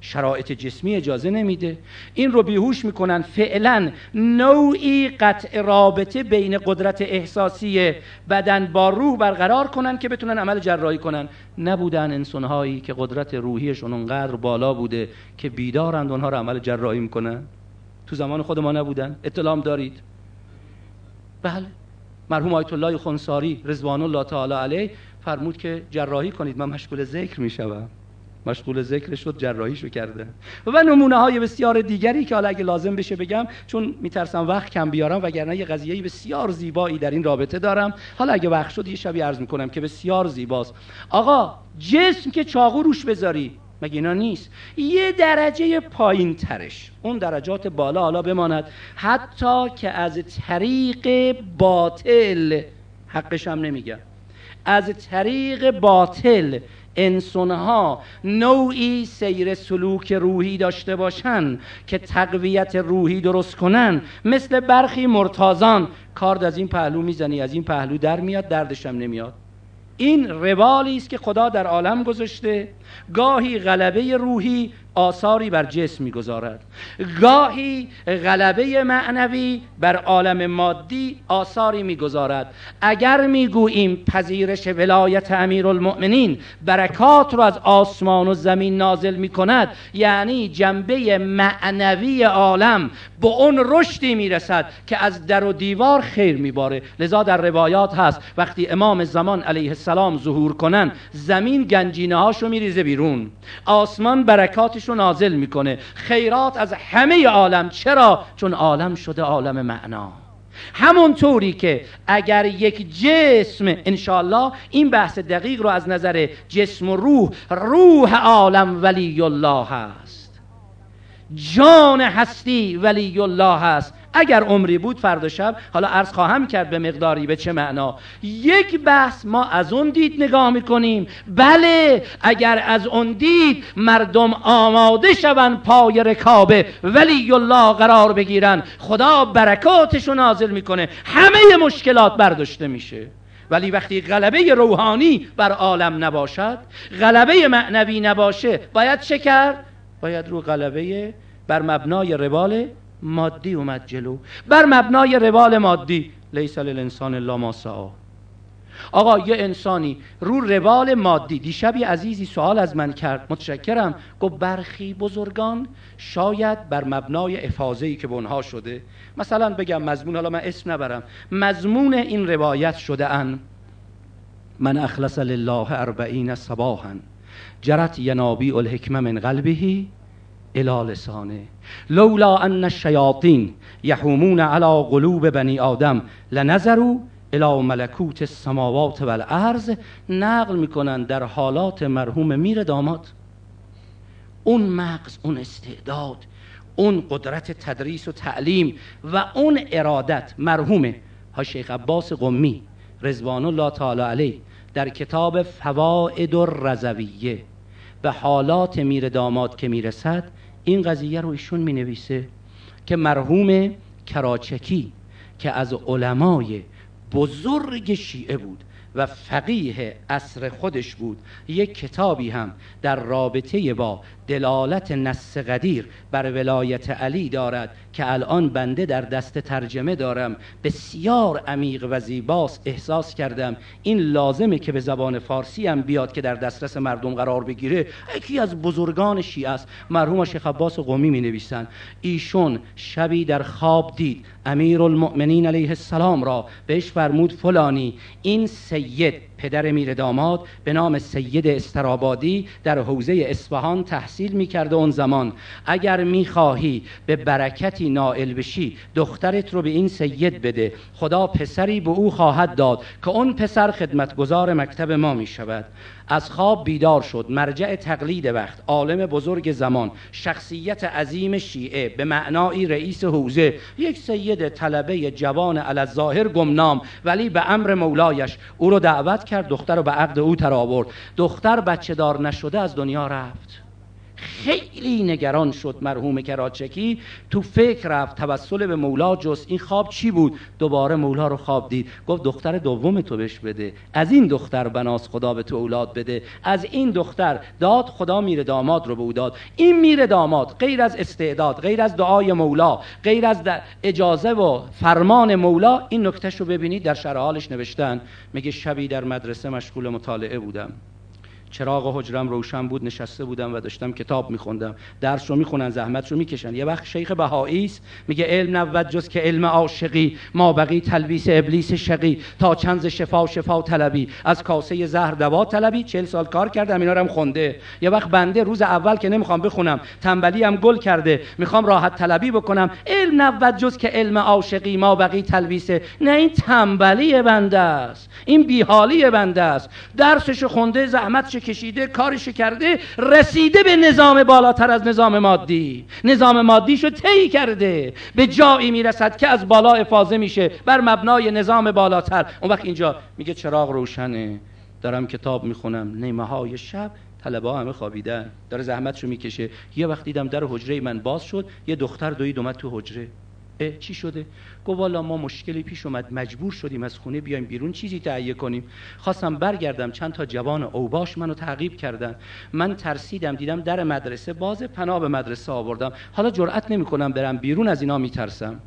شرایط جسمی اجازه نمیده. این رو بیهوش می‌کنن فعلا نوعی قطع رابطه بین قدرت احساسی بدن با روح برقرار کنن که بتونن عمل جراحی کنن. نبودن انسانهایی که قدرت روحیشون اونقدر بالا بوده که بیدارند اونها رو عمل جراحی می‌کنن. تو زمان خود ما نبودن. اطلاع دارید؟ بله. مرحوم آیت الله خنساری رضوان الله تعالی علیه فرمود که جراحی کنید من مشغول ذکر می‌شوم. مشغول ذکر شد جراحیشو کرده. و نمونه های بسیار دیگری که حالا اگه لازم بشه بگم چون میترسم وقت کم بیارم وگرنه یه قضیه بسیار زیبایی در این رابطه دارم. حالا اگه وقت شد یه شبی عرض می‌کنم که بسیار زیباست. آقا جسم که چاقو روش بذاری. مگه اینا نیست؟ یه درجه پایین ترش اون درجات بالا حالا بماند. حتی که از طریق باطل حقش هم نمیگم. از طریق باطل انسانها نوعی سیر سلوک روحی داشته باشن که تقویت روحی درست کنن. مثل برخی مرتازان. کارد از این پهلو می‌زنی از این پهلو در میاد دردشم نمیاد. این روالی است که خدا در عالم گذاشته. گاهی غلبه روحی آثاری بر جسم می‌گذارد. گاهی غلبه معنوی بر عالم مادی آثاری می‌گذارد. اگر می‌گوییم پذیرش ولایت امیرالمؤمنین برکات رو از آسمان و زمین نازل می‌کند یعنی جنبه معنوی عالم به اون رشدی می‌رسد که از در و دیوار خیر میباره. لذا در روایات هست وقتی امام زمان علیه السلام ظهور کنن زمین گنجینه هاشو میریزه بیرون. آسمان برکاتش رو نازل می‌کنه. خیرات از همه عالم. چرا؟ چون عالم شده عالم معنا. همونطوری که اگر یک جسم انشالله این بحث دقیق رو از نظر جسم و روح روح عالم ولی الله هست. جان هستی ولی الله هست. اگر عمری بود فردا شب حالا عرض خواهم کرد به مقداری به چه معنا. یک بحث ما از اون دید نگاه می‌کنیم. بله اگر از اون دید مردم آماده شوند پای رکابه ولی الله قرار بگیرن. خدا برکاتشو نازل می‌کنه. همه مشکلات برداشته میشه. ولی وقتی غلبه روحانی بر عالم نباشد غلبه معنوی نباشه باید چه کرد؟ باید رو غلبه بر مبنای روال مادی اومد جلو. بر مبنای روال مادی لیس للانسان الا ما آقا یه انسانی رو روال مادی دیشبی عزیزی سوال از من کرد متشکرم. گفت برخی بزرگان شاید بر مبنای افاظه‌ای که به اونها شده مثلا بگم مضمون حالا من اسم نبرم مضمون این روایت شده ان من اخلص لله اربعین صباحا. جرت ینابی الحکمه من قلبه الى لسانه. لولا ان الشیاطین یحومون علی قلوب بنی آدم لنظروا الى ملکوت السماوات والارض. نقل می‌کنن در حالات مرحوم میر داماد. اون مغز اون استعداد اون قدرت تدریس و تعلیم و اون ارادت مرحومه ها شیخ عباس قمی رضوان الله تعالی علیه در کتاب فواید الرزویه به حالات میر داماد که می‌رسد این قضیه رو ایشون می نویسه که مرحوم کراچکی که از علمای بزرگ شیعه بود و فقیه اصر خودش بود یک کتابی هم در رابطه با دلالت نص قدیر بر ولایت علی دارد که الان بنده در دست ترجمه دارم. بسیار عمیق و زیباست احساس کردم. این لازمه که به زبان فارسی هم بیاد که در دسترس مردم قرار بگیره. یکی از بزرگان شیعه است. مرحوم شیخ عباس قومی می نویسن ایشون شبی در خواب دید. امیر المؤمنین علیه السلام را. بهش فرمود فلانی. این سید پدر میر داماد به نام سید استرابادی در حوزه اصفهان تحصیل می‌کرده اون زمان اگر می‌خواهی به برکتی نائل بشی دخترت رو به این سید بده. خدا پسری به او خواهد داد که اون پسر خدمتگزار مکتب ما می‌شود. از خواب بیدار شد. مرجع تقلید وقت. عالم بزرگ زمان. شخصیت عظیم شیعه. به معنای رئیس حوزه. یک سید طلبه جوان علی ظاهر گمنام. ولی به امر مولایش او رو دعوت کرد. دختر رو به عقد او تر آورد. دختر بچه دار نشده از دنیا رفت. خیلی نگران شد مرحوم کراچکی. تو فکر رفت توسل به مولا جست این خواب چی بود؟ دوباره مولا رو خواب دید. گفت دختر دوم تو بش بده. از این دختر بناس خدا به تو اولاد بده. از این دختر داد خدا میره داماد رو به او داد. این میره داماد. غیر از استعداد غیر از دعای مولا غیر از اجازه و فرمان مولا این نکتهش رو ببینید. در شرح حالش نوشتن. میگه شبی در مدرسه مشغول مطالعه بودم. چراغ حجرم روشن بود نشسته بودم و داشتم کتاب میخوندم. درس رو می‌خونن زحمت رو می‌کشن. یه وقت شیخ بهایی میگه علم نبود جز که علم عاشقی. ما بقی تلویس ابلیس شقی. تا چند شفا شفا طلبی. از کاسه زهر دوا طلبی. چهل سال کار کردم اینا هم خونده. یه وقت بنده روز اول که نمی‌خوام بخونم تنبلی هم گل کرده. می‌خوام راحت طلبی بکنم. علم نبود جز که علم عاشقی. ما بقی تلویس نه این تنبلی بنده است. این بیحالی بنده است. درسش خونده زحمتش کشیده کارش کرده رسیده به نظام بالاتر از نظام مادی. نظام مادیشو طی کرده. به جایی می‌رسد که از بالا افاظه میشه بر مبنای نظام بالاتر. اون وقت اینجا میگه چراغ روشنه. دارم کتاب می‌خونم. نیمه های شب طلبه همه خوابیدن. داره زحمتشو می‌کشه. یه وقت دیدم در حجره من باز شد یه دختر دوید اومد تو حجره. چی شده؟ گفت ما مشکلی پیش اومد مجبور شدیم از خونه بیایم بیرون چیزی تهیه کنیم. خواستم برگردم چند تا جوان اوباش منو تعقیب کردن. من ترسیدم دیدم در مدرسه باز پناه به مدرسه آوردم. حالا جرئت نمی‌کنم برم بیرون از اینا میترسم.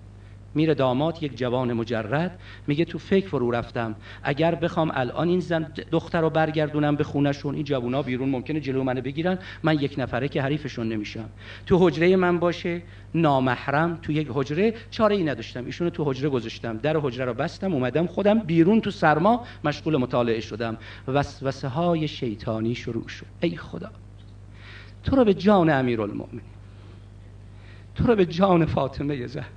میره داماد یک جوان مجرد میگه تو فکر فرو رفتم. اگر بخوام الان این زن دختر رو برگردونم به خونشون این جوونا بیرون ممکنه جلو منو بگیرن من یک نفره که حریفشون نمیشم. تو حجره من باشه نامحرم تو یک حجره چاره ای نداشتم. ایشونو تو حجره گذاشتم. در حجره رو بستم اومدم خودم بیرون تو سرما مشغول مطالعه شدم. وسوسه های شیطانی شروع شد. ای خدا. تو رو به جان امیرالمومنین تو رو به جان فاطمه زهر.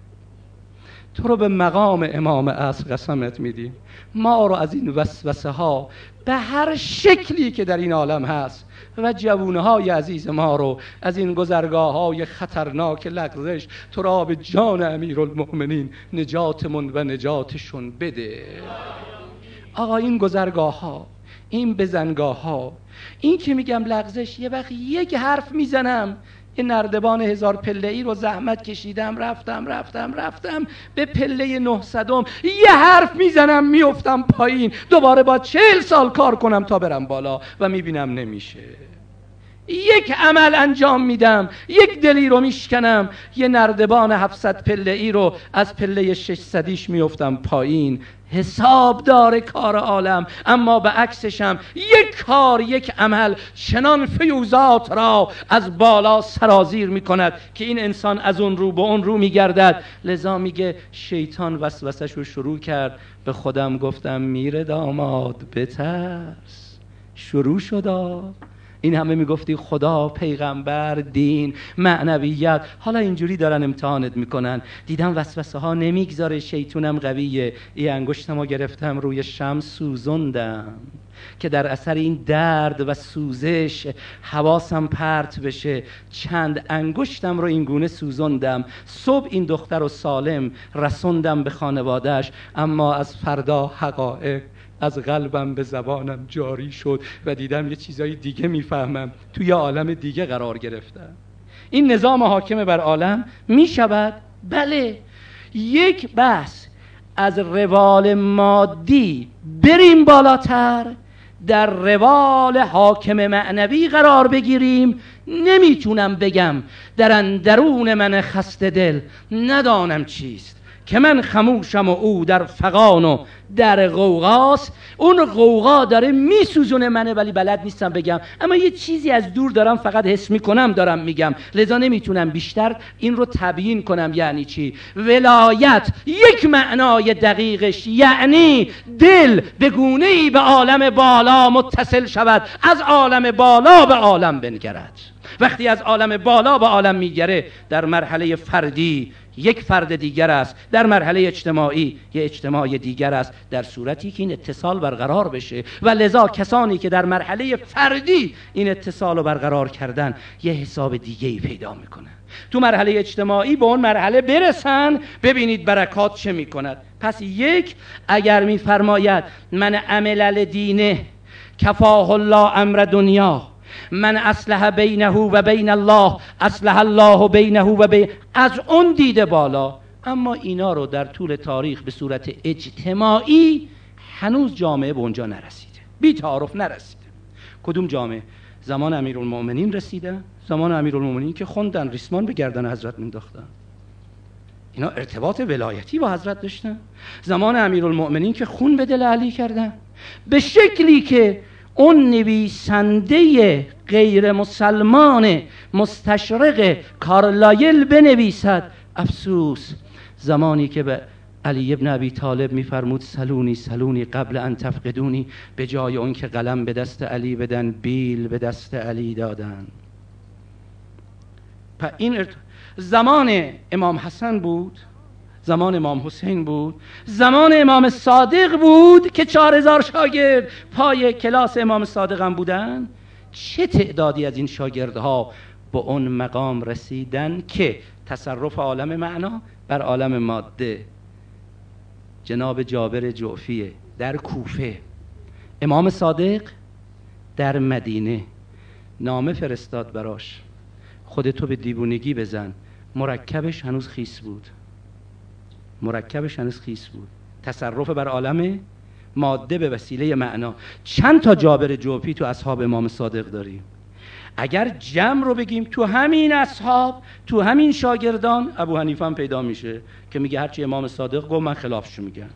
تو رو به مقام امام اصر قسمت میدیم ما رو از این وسوسه ها به هر شکلی که در این عالم هست و جوونه های عزیز ما رو از این گذرگاه های خطرناک لغزش تو را به جان امیر المؤمنین نجاتمون و نجاتشون بده. آقا این گذرگاه ها این بزنگاه ها این که میگم لغزش یه وقت یک حرف می‌زنم این نردبان هزار پله ای رو زحمت کشیدم رفتم رفتم رفتم به پله نهصدم. یه حرف می‌زنم میفتم پایین. دوباره با چهل سال کار کنم تا برم بالا و می‌بینم نمیشه. یک عمل انجام میدم یک دلی رو میشکنم یه نردبان 700 پله ای رو از پله 600 میفتم پایین. حساب داره کار عالم اما به عکسشم یک کار یک عمل. چنان فیوزات را از بالا سرازیر می کند که این انسان از اون رو به اون رو می گردد لذا میگه شیطان وسوسش رو شروع کرد. به خودم گفتم میره داماد بترس. شروع شد. این همه می‌گفتی خدا پیغمبر دین معنویت. حالا اینجوری دارن امتحانت می‌کنن. دیدم وسوسه ها نمی‌گذاره. شیطونم قویه. ای انگشتم رو گرفتم روی شم سوزندم. که در اثر این درد و سوزش حواسم پرت بشه. چند انگشتم رو این گونه سوزندم. صبح این دختر رو سالم رسوندم به خانوادهش اما از فردا حقایق از قلبم به زبانم جاری شد و دیدم یه چیزای دیگه می‌فهمم. توی عالم دیگه قرار گرفتم. این نظام حاکم بر عالم می شود بله. یک بحث. از روال مادی بریم بالاتر. در روال حاکم معنوی قرار بگیریم. نمی‌تونم بگم. در اندرون من خسته دل. ندانم چیست. که من خموشم و او در فقان و در قوقاست اون قوقا داره میسوزونه منه ولی بلد نیستم بگم. اما یه چیزی از دور دارم فقط حس می‌کنم دارم میگم. لذا نمی‌تونم بیشتر این رو تبیین کنم. یعنی چی؟ ولایت یک معنای دقیقش یعنی دل به گونه ای به عالم بالا متصل شود. از عالم بالا به عالم بنگرد. وقتی از عالم بالا به عالم میگره در مرحله فردی یک فرد دیگر است در مرحله اجتماعی یک اجتماع دیگر است در صورتی که این اتصال برقرار بشه. و لذا کسانی که در مرحله فردی این اتصال رو برقرار کردن یه حساب دیگه ای پیدا می‌کنن. تو مرحله اجتماعی به اون مرحله برسن ببینید برکات چه می‌کند. پس یک اگر میفرماید من عمل دینه کفاه الله امر دنیا من اصلح بینه و بین الله اصلح الله بینه و بین از اون دیده بالا. اما اینا رو در طول تاریخ به صورت اجتماعی هنوز جامعه به اونجا نرسیده. بی تعارف نرسیده. کدوم جامعه؟ زمان امیرالمؤمنین رسیده. زمان امیرالمؤمنین که خوندن ریسمان به گردن حضرت مینداختن. اینا ارتباط ولایتی با حضرت داشتن. زمان امیرالمؤمنین که خون به دل علی کردن. به شکلی که اون نویسنده غیر مسلمان مستشرق کارلایل بنویسد. افسوس زمانی که به علی ابن ابی طالب میفرمود سلونی سلونی قبل ان تفقدونی. به جای اون که قلم به دست علی بدن بیل به دست علی دادن. این زمان امام حسن بود؟ زمان امام حسین بود. زمان امام صادق بود که چهار هزار شاگرد پای کلاس امام صادق هم بودن. چه تعدادی از این شاگردها به اون مقام رسیدن که تصرف عالم معنا بر عالم ماده؟ جناب جابر جعفیه در کوفه. امام صادق در مدینه. نامه فرستاد براش. خودتو به دیوونگی بزن. مرکبش هنوز خیس بود. مرکبش هنوز خیس بود. تصرف بر عالم ماده به وسیله معنا. چند تا جابر جوپی تو اصحاب امام صادق داریم. اگر جمع رو بگیم تو همین اصحاب تو همین شاگردان ابو حنیفه هم پیدا میشه که میگه هرچی امام صادق گفت من خلافشو میگم.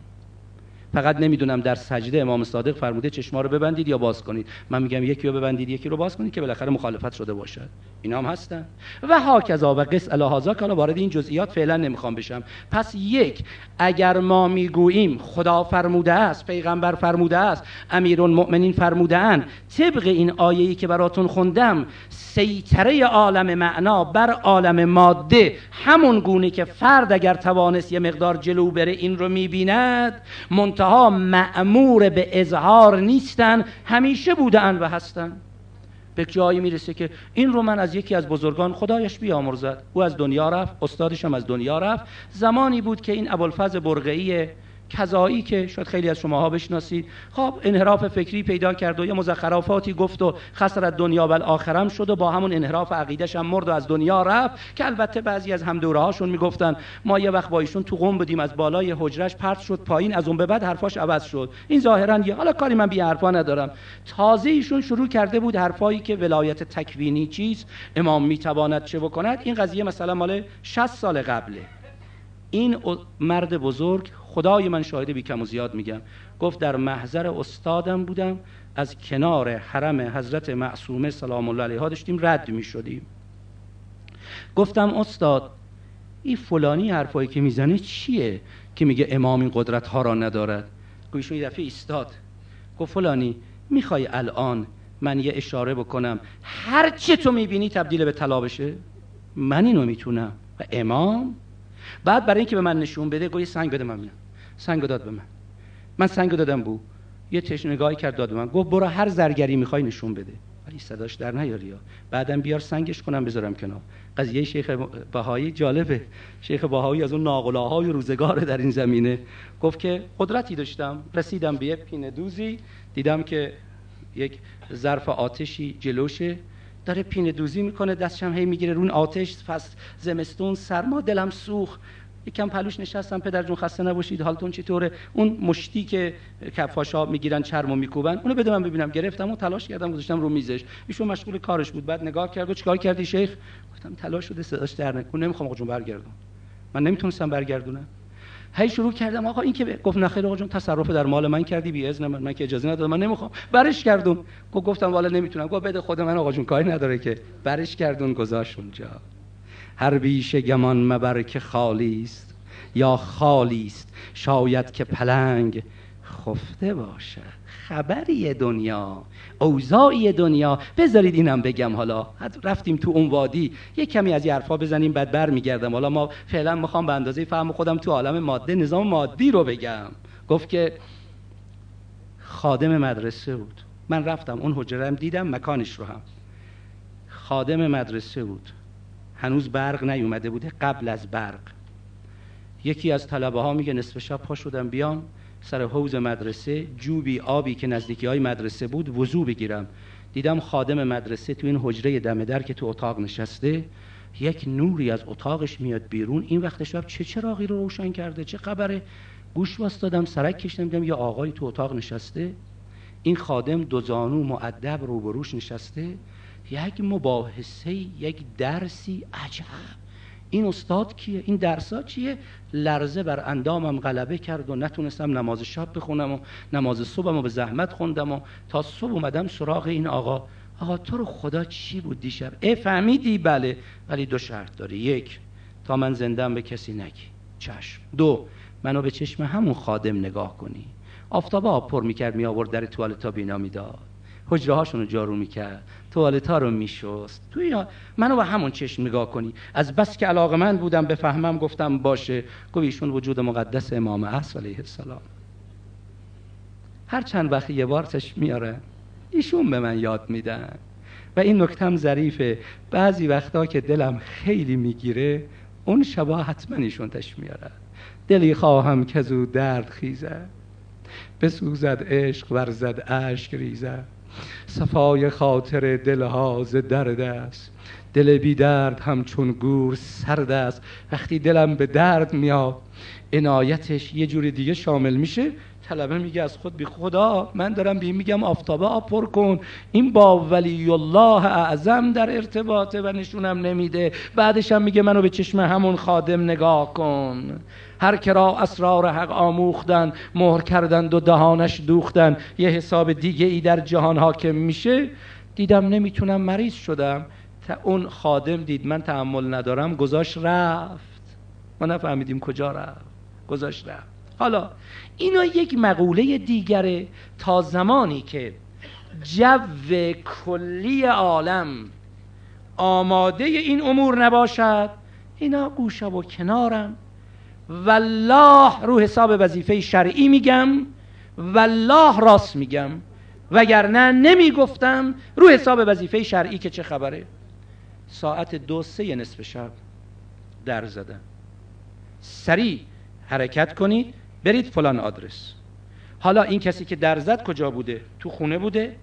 فقط نمی‌دونم در سجده امام صادق فرموده چشما رو ببندید یا باز کنید. من میگم یکی رو ببندید یکی رو باز کنید که بالاخره مخالفت شده باشد. اینا هم هستن. و هاکذا و قص الهازا که وارد این جزئیات فعلا نمی‌خوام بشم. پس یک اگر ما می‌گوییم خدا فرموده است پیغمبر فرموده است امیرالمؤمنین فرموده اند طبق این آیه‌ای که براتون خوندم سیطره عالم معنا بر عالم ماده همون گونه که فرد اگر توانست یه مقدار جلو بره این رو می‌بیند منتها معمور به اظهار نیستن همیشه بودن و هستن. به جایی می‌رسه که این رو من از یکی از بزرگان خدایش بیامرزد. او از دنیا رفت استادش هم از دنیا رفت. زمانی بود که این ابوالفضل برقعی کذایی که شاید خیلی از شماها بشناسید. خب انحراف فکری پیدا کرد و یه مزخرفاتی گفت و خسر دنیا و آخرم شد و با همون انحراف عقیدش هم مرد و از دنیا رفت که البته بعضی از هم دوره هاشون می‌گفتن ما یه وقت با ایشون تو قم بودیم از بالای حجرش پرت شد پایین از اون به بعد حرفاش عوض شد. این ظاهرا یه حالا کاری من بی حرفا ندارم. تازه ایشون شروع کرده بود حرفایی که ولایت تکوینی چیز امام می‌تواند چه بکند؟ این قضیه مثلا مال 60 سال قبله. این مرد بزرگ خدای من شاهد بی کم و زیاد میگم. گفت در محضر استادم بودم. از کنار حرم حضرت معصومه سلام الله علیها داشتیم رد می شدیم گفتم استاد این فلانی حرفایی که می‌زنه چیه که میگه امام این قدرت ها را ندارد؟ گویشون یه دفعه ایستاد. گفت فلانی می‌خوای الان من یه اشاره بکنم. هر چی تو می‌بینی تبدیل به طلا بشه؟ من اینو می‌تونم. و امام؟ بعد برای اینکه به من نشون بده گوی سنگ بده من سنگ داد به من. من سنگ دادم بو. یه چشم نگاهی کرد داد به من. گفت برو هر زرگری می‌خوای نشون بده. ولی صداش در نیاری ها بعدم بیار سنگش کنم بذارم کنار. قضیه شیخ بهایی جالبه. شیخ بهایی از اون ناقلاهای روزگار در این زمینه. گفت که قدرتی داشتم. رسیدم به یه دوزی. دیدم که یک ظرف آتشی جلوشه. داره پینه دوزی می‌کنه. دستشم هی می‌گیره. رون آتش فست زمستون سرما دلم سوخ یکم پلوش نشستم پدر جون خسته نباشید حالتون چطوره؟ اون مشتی که کفاشا می‌گیرن چرمو میکوبن اونو بده من ببینم. گرفتم و تلاش کردم گذاشتم رو میزش. ایشون مشغول کارش بود. بعد نگاه کرد و چیکار کردی شیخ؟ گفتم تلاش شده صداش در نکن. نمی‌خوام آقا جون برگردم من نمی‌تونستم برگردونم. هی شروع کردم آقا این که گفت نخیر آقا جون تصرف در مال من کردی بی اذن من من که اجازه ندادم من نمی‌خوام. برش کردم گفتم والا نمی‌تونم. گفت بده خود من آقا جون کاری نداره که. برش کردون گذاشت اونجا. هر بیش گمان مبر که خالی است یا خالی است شاید که پلنگ خفته باشد. خبری دنیا اوضاعی دنیا. بذارید اینم بگم حالا. رفتیم تو اون وادی. یه کمی از حرفا بزنیم بعد برمیگردم حالا ما فعلا می‌خوام به اندازه فهم خودم تو عالم ماده نظام مادی رو بگم. گفت که خادم مدرسه بود. من رفتم اون حجره دیدم مکانش رو هم. خادم مدرسه بود. هنوز برق نیومده بوده قبل از برق. یکی از طلبه ها میگه نصف شب پا شدم بیام سر حوز مدرسه جوبی آبی که نزدیکی های مدرسه بود وضو بگیرم. دیدم خادم مدرسه تو این حجره دم در که تو اتاق نشسته یک نوری از اتاقش میاد بیرون. این وقت شب چه چراغی رو روشن کرده؟ چه خبره؟ گوش دادم سرک کشیدم دیدم یه آقای تو اتاق نشسته. این خادم دو زانو معدب روبروش نشسته. یک مباحثه یک درسی عجب. این استاد کیه؟ این درسا چیه؟ لرزه بر اندامم غلبه کرد و نتونستم نماز شب بخونم و نماز صبحم و به زحمت خوندم و تا صبح اومدم سراغ این آقا. آقا تو رو خدا چی بود دیشب؟ ای فهمیدی؟ بله. ولی دو شرط داره یک تا من زندم به کسی نگی. چشم. دو منو به چشم همون خادم نگاه کنی. آفتابه آب پر می‌کرد می آورد در توالتا بینا می‌داد. حجره هاشون رو جارو می‌کرد. توالت ها رو میشست. توی منو با همون چشم نگاه کنی. از بس که علاقه من بودم بفهمم گفتم باشه. گفت ایشون وجود مقدس امام عصر علیه السلام. هر چند وقت یه بار چشم میاره ایشون به من یاد میدن. و این نکتم ظریفه. بعضی وقتا که دلم خیلی می‌گیره اون شبا حتما ایشون تش میاره. دلی خواهم که زود درد خیزه بسوزد عشق ورزد اشک ریزه صفای خاطر دلها ز درد است دل بی درد همچون گور سرد است وقتی دلم به درد میاد عنایتش یه جور دیگه شامل میشه. طلبه میگه از خود بی خدا من دارم به میگم آفتابه آب پر کن. این با ولی الله اعظم در ارتباطه و نشونم نمیده. بعدش هم میگه منو به چشم همون خادم نگاه کن. هر کرا اسرار حق آموختن مهر کردند و دهانش دوختن یه حساب دیگه ای در جهان حاکم میشه؟ دیدم نمی‌تونم مریض شدم. تا اون خادم دید من تحمل ندارم گذاشت رفت. ما نفهمیدیم کجا رفت. گذاشت رفت. حالا اینا یک مقوله دیگره تا زمانی که جو کلی عالم آماده این امور نباشد اینا گوشه و کنارم والله رو حساب وظیفه شرعی میگم والله راست میگم. وگرنه نمی‌گفتم رو حساب وظیفه شرعی که چه خبره. ساعت دو سه نصف شب در زدن سریع حرکت کنید برید فلان آدرس. حالا این کسی که در زد کجا بوده؟ تو خونه بوده؟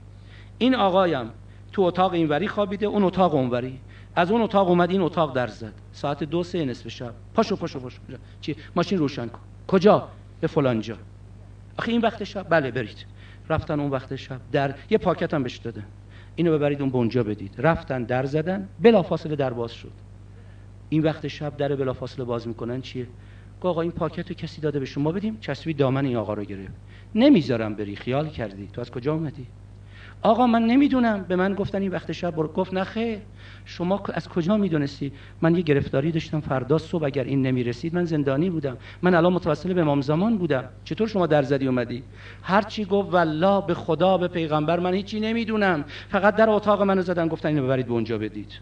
این آقایم تو اتاق اینوری خوابیده اون اتاق اونوری. از اون اتاق اومد این اتاق در زد. ساعت دو سه نصف شب. پاشو پاشو پاشو. چی؟ ماشین روشن کن. کجا؟ به فلان جا. آخه این وقت شب بله برید. رفتن اون وقت شب در یه پاکت هم بهش داده اینو ببرید اون بونجا بدید. رفتن در زدن بلافاصله در باز شد. این وقت شب در بلافاصله باز می‌کنن چیه؟ آقا این پاکت رو کسی داده به شما بدیم؟ چسبی دامن این آقا رو گرفت. نمی‌ذارم بری خیال کردی. تو از کجا اومدی؟ آقا من نمی‌دونم. به من گفتن این وقت شب برو. گفت نه شما از کجا می‌دونستی؟ من یه گرفتاری داشتم فردا صبح اگر این نمی‌رسید. من زندانی بودم. من الان متوسل به امام زمان بودم. چطور شما در زدی اومدی؟ هر چی گفت والله به خدا به پیغمبر من هیچی نمی‌دونم. فقط در اتاق منو زدن گفتن اینو ببرید به اونجا بدید.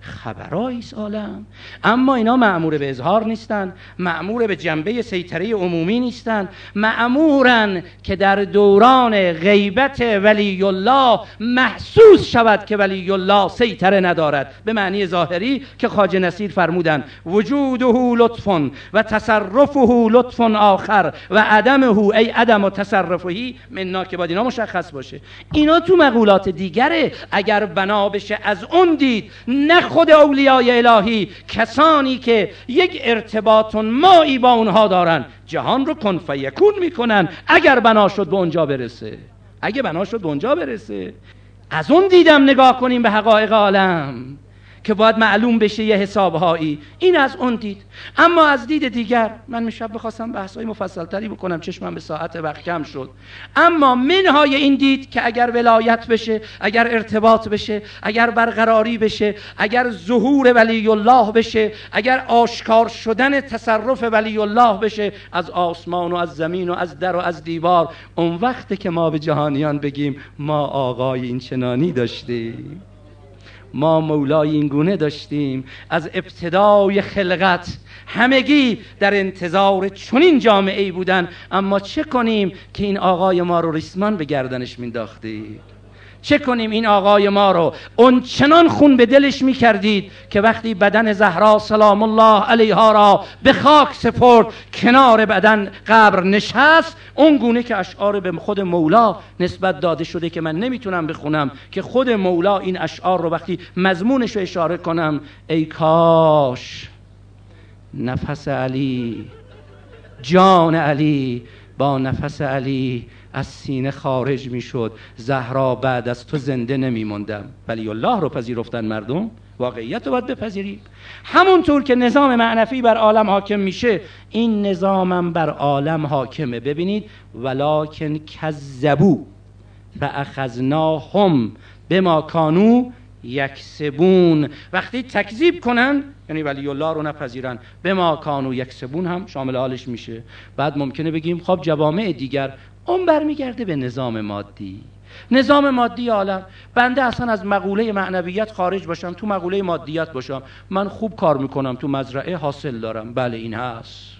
خبرایی عالم. اما اینا معمور به اظهار نیستن معمور به جنبه سیطره عمومی نیستن معمورن که در دوران غیبت ولی الله محسوس شود که ولی الله سیطره ندارد. به معنی ظاهری که خاج نصیر فرمودن وجوده لطف و تصرفه لطف آخر و عدمه ای عدم و تصرفهی مننا که باید اینا مشخص باشه. اینا تو مقولات دیگره اگر بنا بشه از اون دید نه خود اولیای الهی کسانی که یک ارتباط مایی با اونها دارن جهان رو کن فیکون می‌کنن. اگر بنا شد به اونجا برسه. اگه بنا شد به اونجا برسه. از اون دیدم نگاه کنیم به حقایق عالم. که باید معلوم بشه یه حسابهایی. این از اون دید. اما از دید دیگر من میشب بخواستم بحثای مفصل تری بکنم چشمم به ساعت وقت کم شد. اما منهای این دید که اگر ولایت بشه اگر ارتباط بشه اگر برقراری بشه اگر ظهور ولی الله بشه اگر آشکار شدن تصرف ولی الله بشه از آسمان و از زمین و از در و از دیوار اون وقت که ما به جهانیان بگیم ما آقای این چنانی داشتیم. ما مولای این گونه داشتیم. از ابتدای خلقت همگی در انتظار چنین جامعه ای بودن. اما چه کنیم که این آقای ما رو ریسمان به گردنش مینداختیم چه کنیم این آقای ما رو؟ اون چنان خون به دلش می کردید که وقتی بدن زهرا سلام الله علیها را به خاک سپرد کنار بدن قبر نشست. اون گونه که اشعار به خود مولا نسبت داده شده که من نمی‌تونم بخونم که خود مولا این اشعار رو وقتی مضمونش رو اشاره کنم ای کاش نفس علی جان علی با نفس علی از سینه خارج می‌شد. زهرا بعد از تو زنده نمیموندم ولی الله رو پذیرفتن مردم واقعیت رو باید بپذیریم. همونطور که نظام معنفی بر عالم حاکم میشه این نظامم بر عالم حاکمه. ببینید ولکن کذبو فاخذناهم بما کانو یکسبون. وقتی تکذیب کنن یعنی ولی الله رو نپذیرن به ما کانو یکسبون هم شامل حالش میشه. بعد ممکنه بگیم خب جوامع دیگر اون برمیگرده به نظام مادی. نظام مادی عالم بنده اصلا از مقوله معنویت خارج باشم تو مقوله مادیت باشم. من خوب کار می‌کنم تو مزرعه حاصل دارم. بله این هست.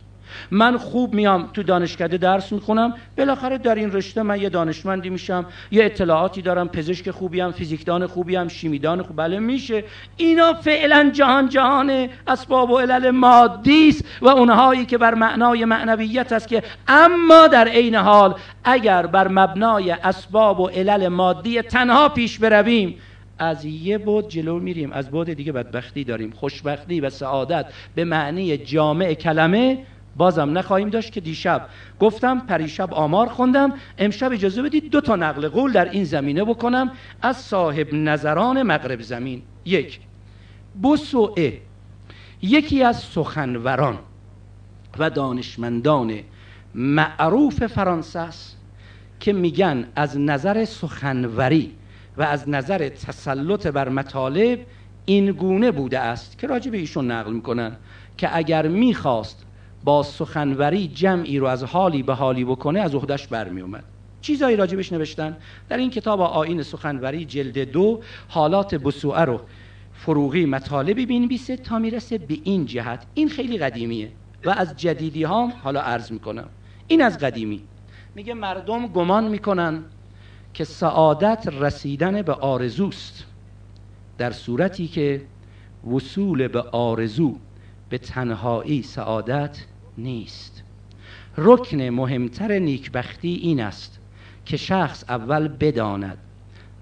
من خوب میام تو دانشکده درس می‌خونم بالاخره در این رشته من یه دانشمندی میشم یه اطلاعاتی دارم پزشک خوبیم فیزیکدان خوبیم شیمیدان خوب بله میشه. اینا فعلا جهان جهان اسباب و علل مادی است و اونهایی که بر معنای معنویت است که اما در عین حال اگر بر مبنای اسباب و علل مادی تنها پیش برویم از یه بود جلو میریم. از بود دیگه بدبختی داریم. خوشبختی و سعادت به معنی جامع کلمه بازم نخواهیم داشت که دیشب گفتم پریشب آمار خوندم امشب اجازه بدید دو تا نقل قول در این زمینه بکنم از صاحب نظران مغرب زمین. یک بوسوئه یکی از سخنوران و دانشمندان معروف فرانسه است که میگن از نظر سخنوری و از نظر تسلط بر مطالب این گونه بوده است که راجع به ایشون نقل می‌کنن که اگر می‌خواست با سخنوری جمعی رو از حالی به حالی بکنه از عهدش برمی اومد چیزایی راجبش نوشتن؟ در این کتاب آین سخنوری جلد دو حالات بسوعه رو فروغی مطالبی بینویسه تا می‌رسه به این جهت. این خیلی قدیمیه و از جدیدی ها حالا عرض می‌کنم. این از قدیمی. میگه مردم گمان می‌کنن که سعادت رسیدن به آرزوست. در صورتی که وصول به آرزو به تنهایی سعادت نیست. رکن مهمتر نیکبختی این است که شخص اول بداند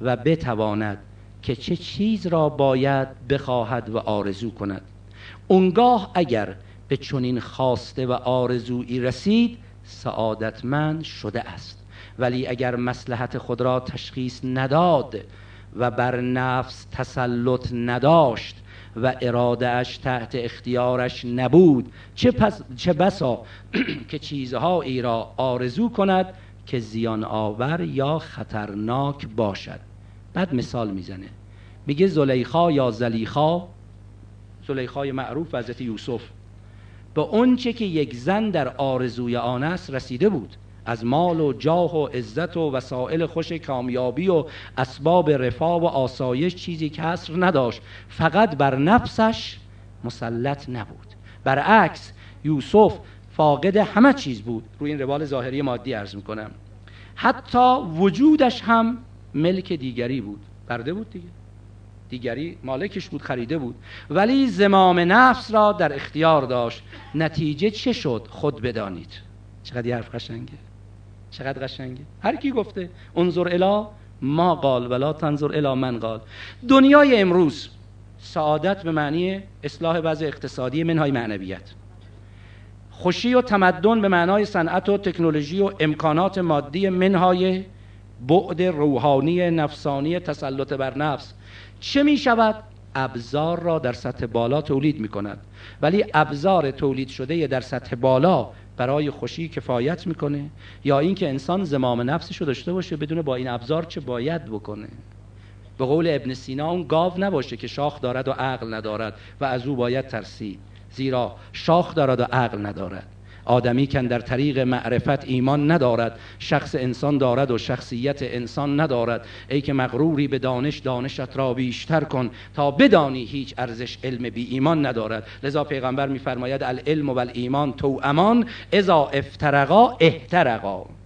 و بتواند که چه چیز را باید بخواهد و آرزو کند. اونگاه اگر به چنین خواسته و آرزویی رسید سعادتمند شده است. ولی اگر مسلحت خود را تشخیص نداد و بر نفس تسلط نداشت و ارادهش تحت اختیارش نبود. چه, پس چه بسا که چیزهایی را آرزو کند که زیان آور یا خطرناک باشد. بعد مثال می‌زنه. میگه زلیخا یا زلیخا زلیخای معروف حضرت یوسف به اونچه که یک زن در آرزوی آن است رسیده بود. از مال و جاه و عزت و وسایل خوش کامیابی و اسباب رفاه و آسایش چیزی کسر نداشت. فقط بر نفسش مسلط نبود. برعکس یوسف فاقد همه چیز بود. روی این روال ظاهری مادی ارز می‌کنم. حتی وجودش هم ملک دیگری بود. برده بود دیگه. دیگری مالکش بود خریده بود. ولی زمام نفس را در اختیار داشت. نتیجه چه شد؟ خود بدانید. چقدر حرف قشنگه. چقدر قشنگه. هر کی گفته انظر الا ما قال ولا تنظر الا من قال. دنیای امروز سعادت به معنی اصلاح وضع اقتصادی منهای معنویت. خوشی و تمدن به معنای صنعت و تکنولوژی و امکانات مادی منهای بعد روحانی نفسانی تسلط بر نفس. چه می شود؟ ابزار را در سطح بالا تولید می کند. ولی ابزار تولید شده در سطح بالا برای خوشی کفایت می‌کنه یا اینکه انسان زمام نفسش رو داشته باشه بدون با این ابزار چه باید بکنه. به قول ابن سینا اون گاو نباشه که شاخ دارد و عقل ندارد و از او باید ترسید زیرا شاخ دارد و عقل ندارد. آدمی که در طریق معرفت ایمان ندارد شخص انسان دارد و شخصیت انسان ندارد. ای که مغروری به دانش دانشت را بیشتر کن تا بدانی هیچ ارزش علم بی ایمان ندارد. لذا پیغمبر میفرماید العلم و الایمان تو امان اذا افترقا احترقا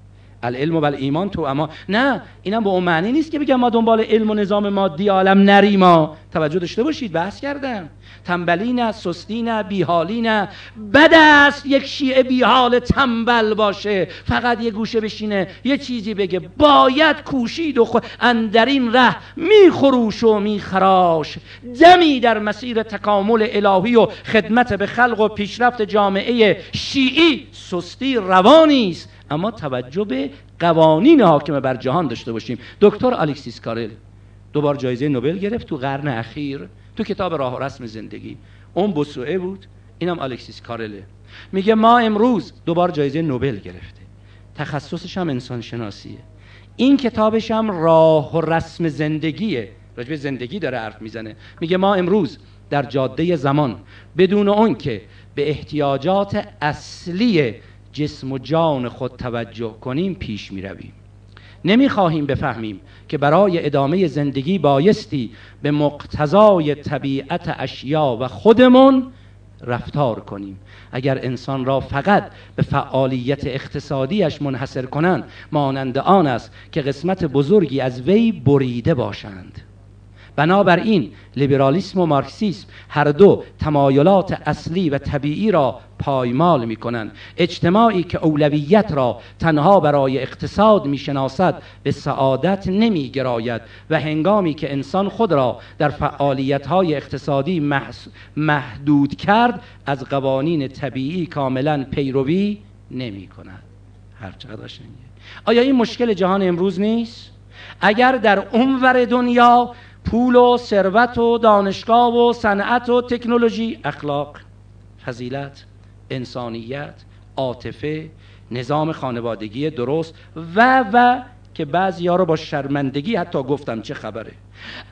العلم و ایمان تو اما نه اینم به اون معنی نیست که بگم ما دنبال علم و نظام مادی عالم نریما توجه داشته باشید بحث کردم. تنبلی نه سستی نه بیحالی نه. بد است یک شیعه بیحال تنبل باشه فقط یه گوشه بشینه یه چیزی بگه. باید کوشید و خود اندرین ره میخروش و میخراش. دمی در مسیر تکامل الهی و خدمت به خلق و پیشرفت جامعه شیعی سستی روانی است. اما توجه به قوانین حاکم بر جهان داشته باشیم. دکتر الکسیس کارل دوبار جایزه نوبل گرفت تو قرن اخیر تو کتاب راه و رسم زندگی. اون بسوعه بود. اینم الکسیس کارله. میگه ما امروز دوبار جایزه نوبل گرفته. تخصصش هم انسان شناسیه این کتابش هم راه و رسم زندگیه. راجب زندگی داره حرف می‌زنه. میگه ما امروز در جاده زمان بدون اون که به احتیاجات اصلی جسم و جان خود توجه کنیم پیش می رویم نمی خواهیم بفهمیم که برای ادامه زندگی بایستی به مقتضای طبیعت اشیا و خودمون رفتار کنیم. اگر انسان را فقط به فعالیت اقتصادیش منحصر کنند مانند آن است که قسمت بزرگی از وی بریده باشند. بنابراین لیبرالیسم و مارکسیسم هر دو تمایلات اصلی و طبیعی را پایمال می کنند اجتماعی که اولویت را تنها برای اقتصاد می شناسد به سعادت نمی گراید و هنگامی که انسان خود را در فعالیت های اقتصادی محدود کرد از قوانین طبیعی کاملا پیروی نمی کند هر چقدر آیا این مشکل جهان امروز نیست؟ اگر در اونور دنیا پول و ثروت و دانشگاه و صنعت و تکنولوژی اخلاق فضیلت انسانیت عاطفه نظام خانوادگی درست و و که بعضی ها رو با شرمندگی حتی گفتم چه خبره.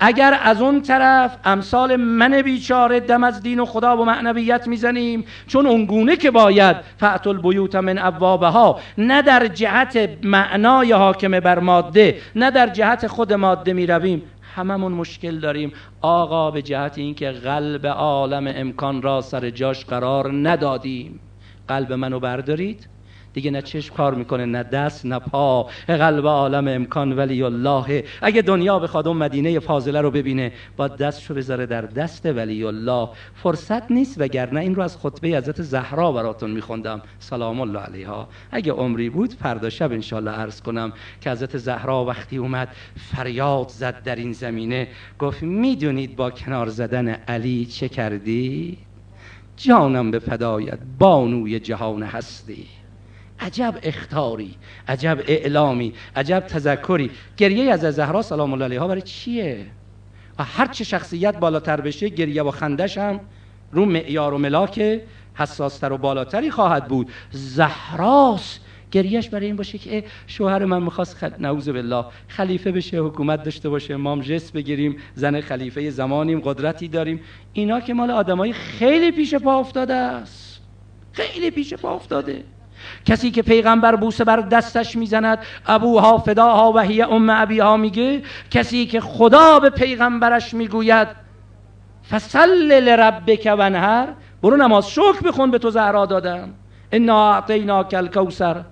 اگر از اون طرف امثال من بیچاره دم از دین و خدا و معنویت می‌زنیم چون اونگونه که باید فعت البیوت من ابوابها نه در جهت معنای حاکم بر ماده نه در جهت خود ماده می رویم هممون مشکل داریم. آقا به جهت اینکه قلب عالم امکان را سر جاش قرار ندادیم. قلب منو بردارید. دیگه نه چشم کار می‌کنه نه دست نه پا. قلب عالم امکان ولی الله. اگه دنیا بخواد اون مدینه فاضله رو ببینه با دستشو بذاره در دست ولی الله. فرصت نیست وگرنه این رو از خطبه حضرت زهرا براتون میخوندم. سلام الله علیها. اگه عمری بود فردا شب انشالله عرض کنم که حضرت زهرا وقتی اومد فریاد زد در این زمینه. گفت می‌دونید با کنار زدن علی چه کردی؟ جانم به فدایت بانوی جهان هستی. عجب اختاری عجب اعلامی عجب تذکری. گریه از زهرا سلام الله علیها برای چیه؟ و هر چه شخصیت بالاتر بشه گریه و خندش هم رو معیار و ملاک حساستر و بالاتری خواهد بود. زهراس گریهش برای این باشه که شوهر من می‌خواست خل... نعوذ بالله خلیفه بشه حکومت داشته باشه مام جس بگیریم زن خلیفه زمانیم قدرتی داریم. اینا که مال آدمای خیلی پیش پا افتاده است. خیلی پیش پا افتاده. کسی که پیغمبر بوسه بر دستش می‌زند ابوها فداها و هی ام ابیها میگه کسی که خدا به پیغمبرش می‌گوید فصل لربک ونهر برو نماز شکر بخون به تو زهرا دادم. انا اعطیناک الکوثر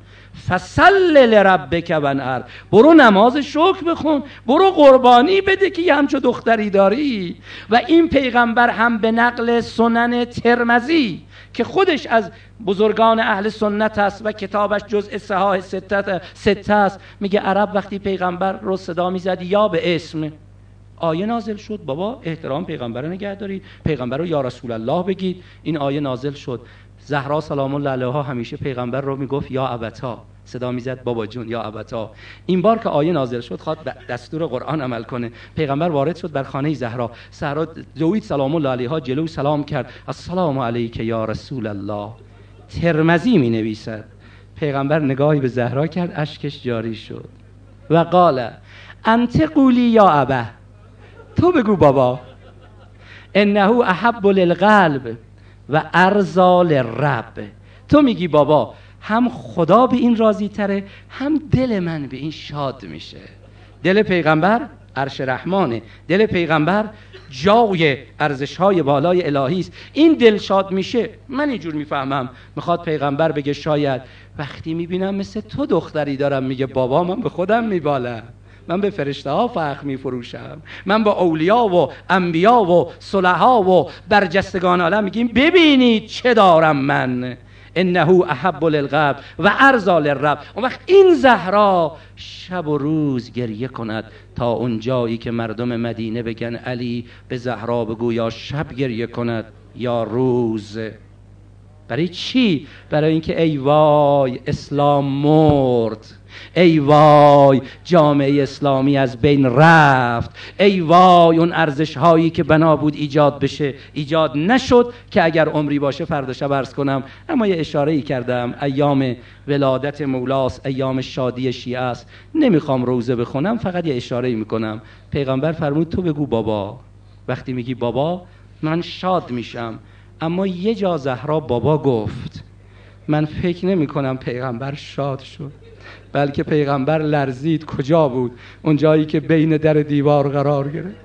فصل لربک ونهر برو نماز شکر بخون برو قربانی بده که یه همچو دختری داری. و این پیغمبر هم به نقل سنن ترمزی که خودش از بزرگان اهل سنت است و کتابش جزء صحاح سته است. میگه عرب وقتی پیغمبر رو صدا می‌زد یا به اسم. آیه نازل شد. بابا احترام پیغمبر رو نگه دارید پیغمبر رو یا رسول الله بگید. این آیه نازل شد. زهرا سلام الله علیها همیشه پیغمبر رو می‌گفت یا ابتا. صدا می‌زد بابا جون یا ابتا. این بار که آیه نازل شد خواد دستور قرآن عمل کنه. پیغمبر وارد شد بر خانه زهرا. زهرا دوید سلام الله علیها جلو سلام کرد. السلام علیک یا رسول الله. ترمزی می نویسد پیغمبر نگاهی به زهرا کرد اشکش جاری شد. و قال انت قولی یا ابه تو بگو بابا. انه احب للقلب. و ارزال رب. تو میگی بابا هم خدا به این راضی تره هم دل من به این شاد میشه. دل پیغمبر عرش رحمانه. دل پیغمبر جای ارزش های بالای الهی است. این دل شاد میشه من اینجور می‌فهمم. می‌خواد پیغمبر بگه شاید. وقتی می‌بینم مثل تو دختری دارم میگه بابا من به خودم میبالم. من به فرشته ها فخر می فروشم من با اولیا و انبیا و صلحا و برجستگان عالم میگیم ببینید چه دارم من. انه احب للقلب و ارزا للرب. اون وقت این زهرا شب و روز گریه کند تا اون جایی که مردم مدینه بگن علی به زهرا بگو یا شب گریه کند یا روز. برای چی؟ برای اینکه ای وای اسلام مرد. ای وای جامعه اسلامی از بین رفت. ای وای اون ارزش هایی که بنا بود ایجاد بشه. ایجاد نشد که اگر عمری باشه فردا شب عرض کنم. اما یه اشاره ای کردم. ایام ولادت مولاست ایام شادی شیعه است. نمی‌خوام روزه بخونم فقط یه اشاره ای می‌کنم. پیغمبر فرمود تو بگو بابا. وقتی میگی بابا من شاد میشم. اما یه جا زهرا بابا گفت من فکر نمی کنم پیغمبر شاد شد. بلکه پیغمبر لرزید کجا بود؟ اون جایی که بین در دیوار قرار گرفت.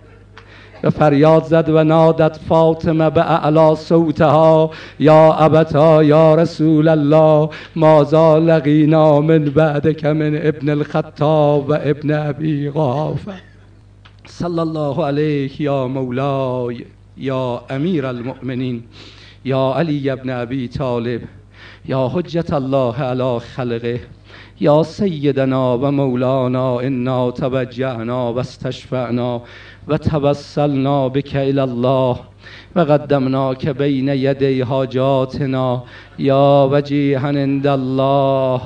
و فریاد زد و نادت فاطمه به اعلا صوتها یا ابتا یا رسول الله مازا لقینا من بعد من ابن الخطاب و ابن ابی قافه صلی الله علیه یا مولای یا امیر المؤمنین یا علی ابن ابی طالب یا حجت الله علی خلقه. یا سیدنا و مولانا انا توجهنا و استشفعنا و توسلنا بک الى الله و قدمناک بین یدی حاجاتنا یا وجیها عند الله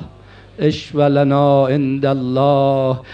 اشو لنا عند الله.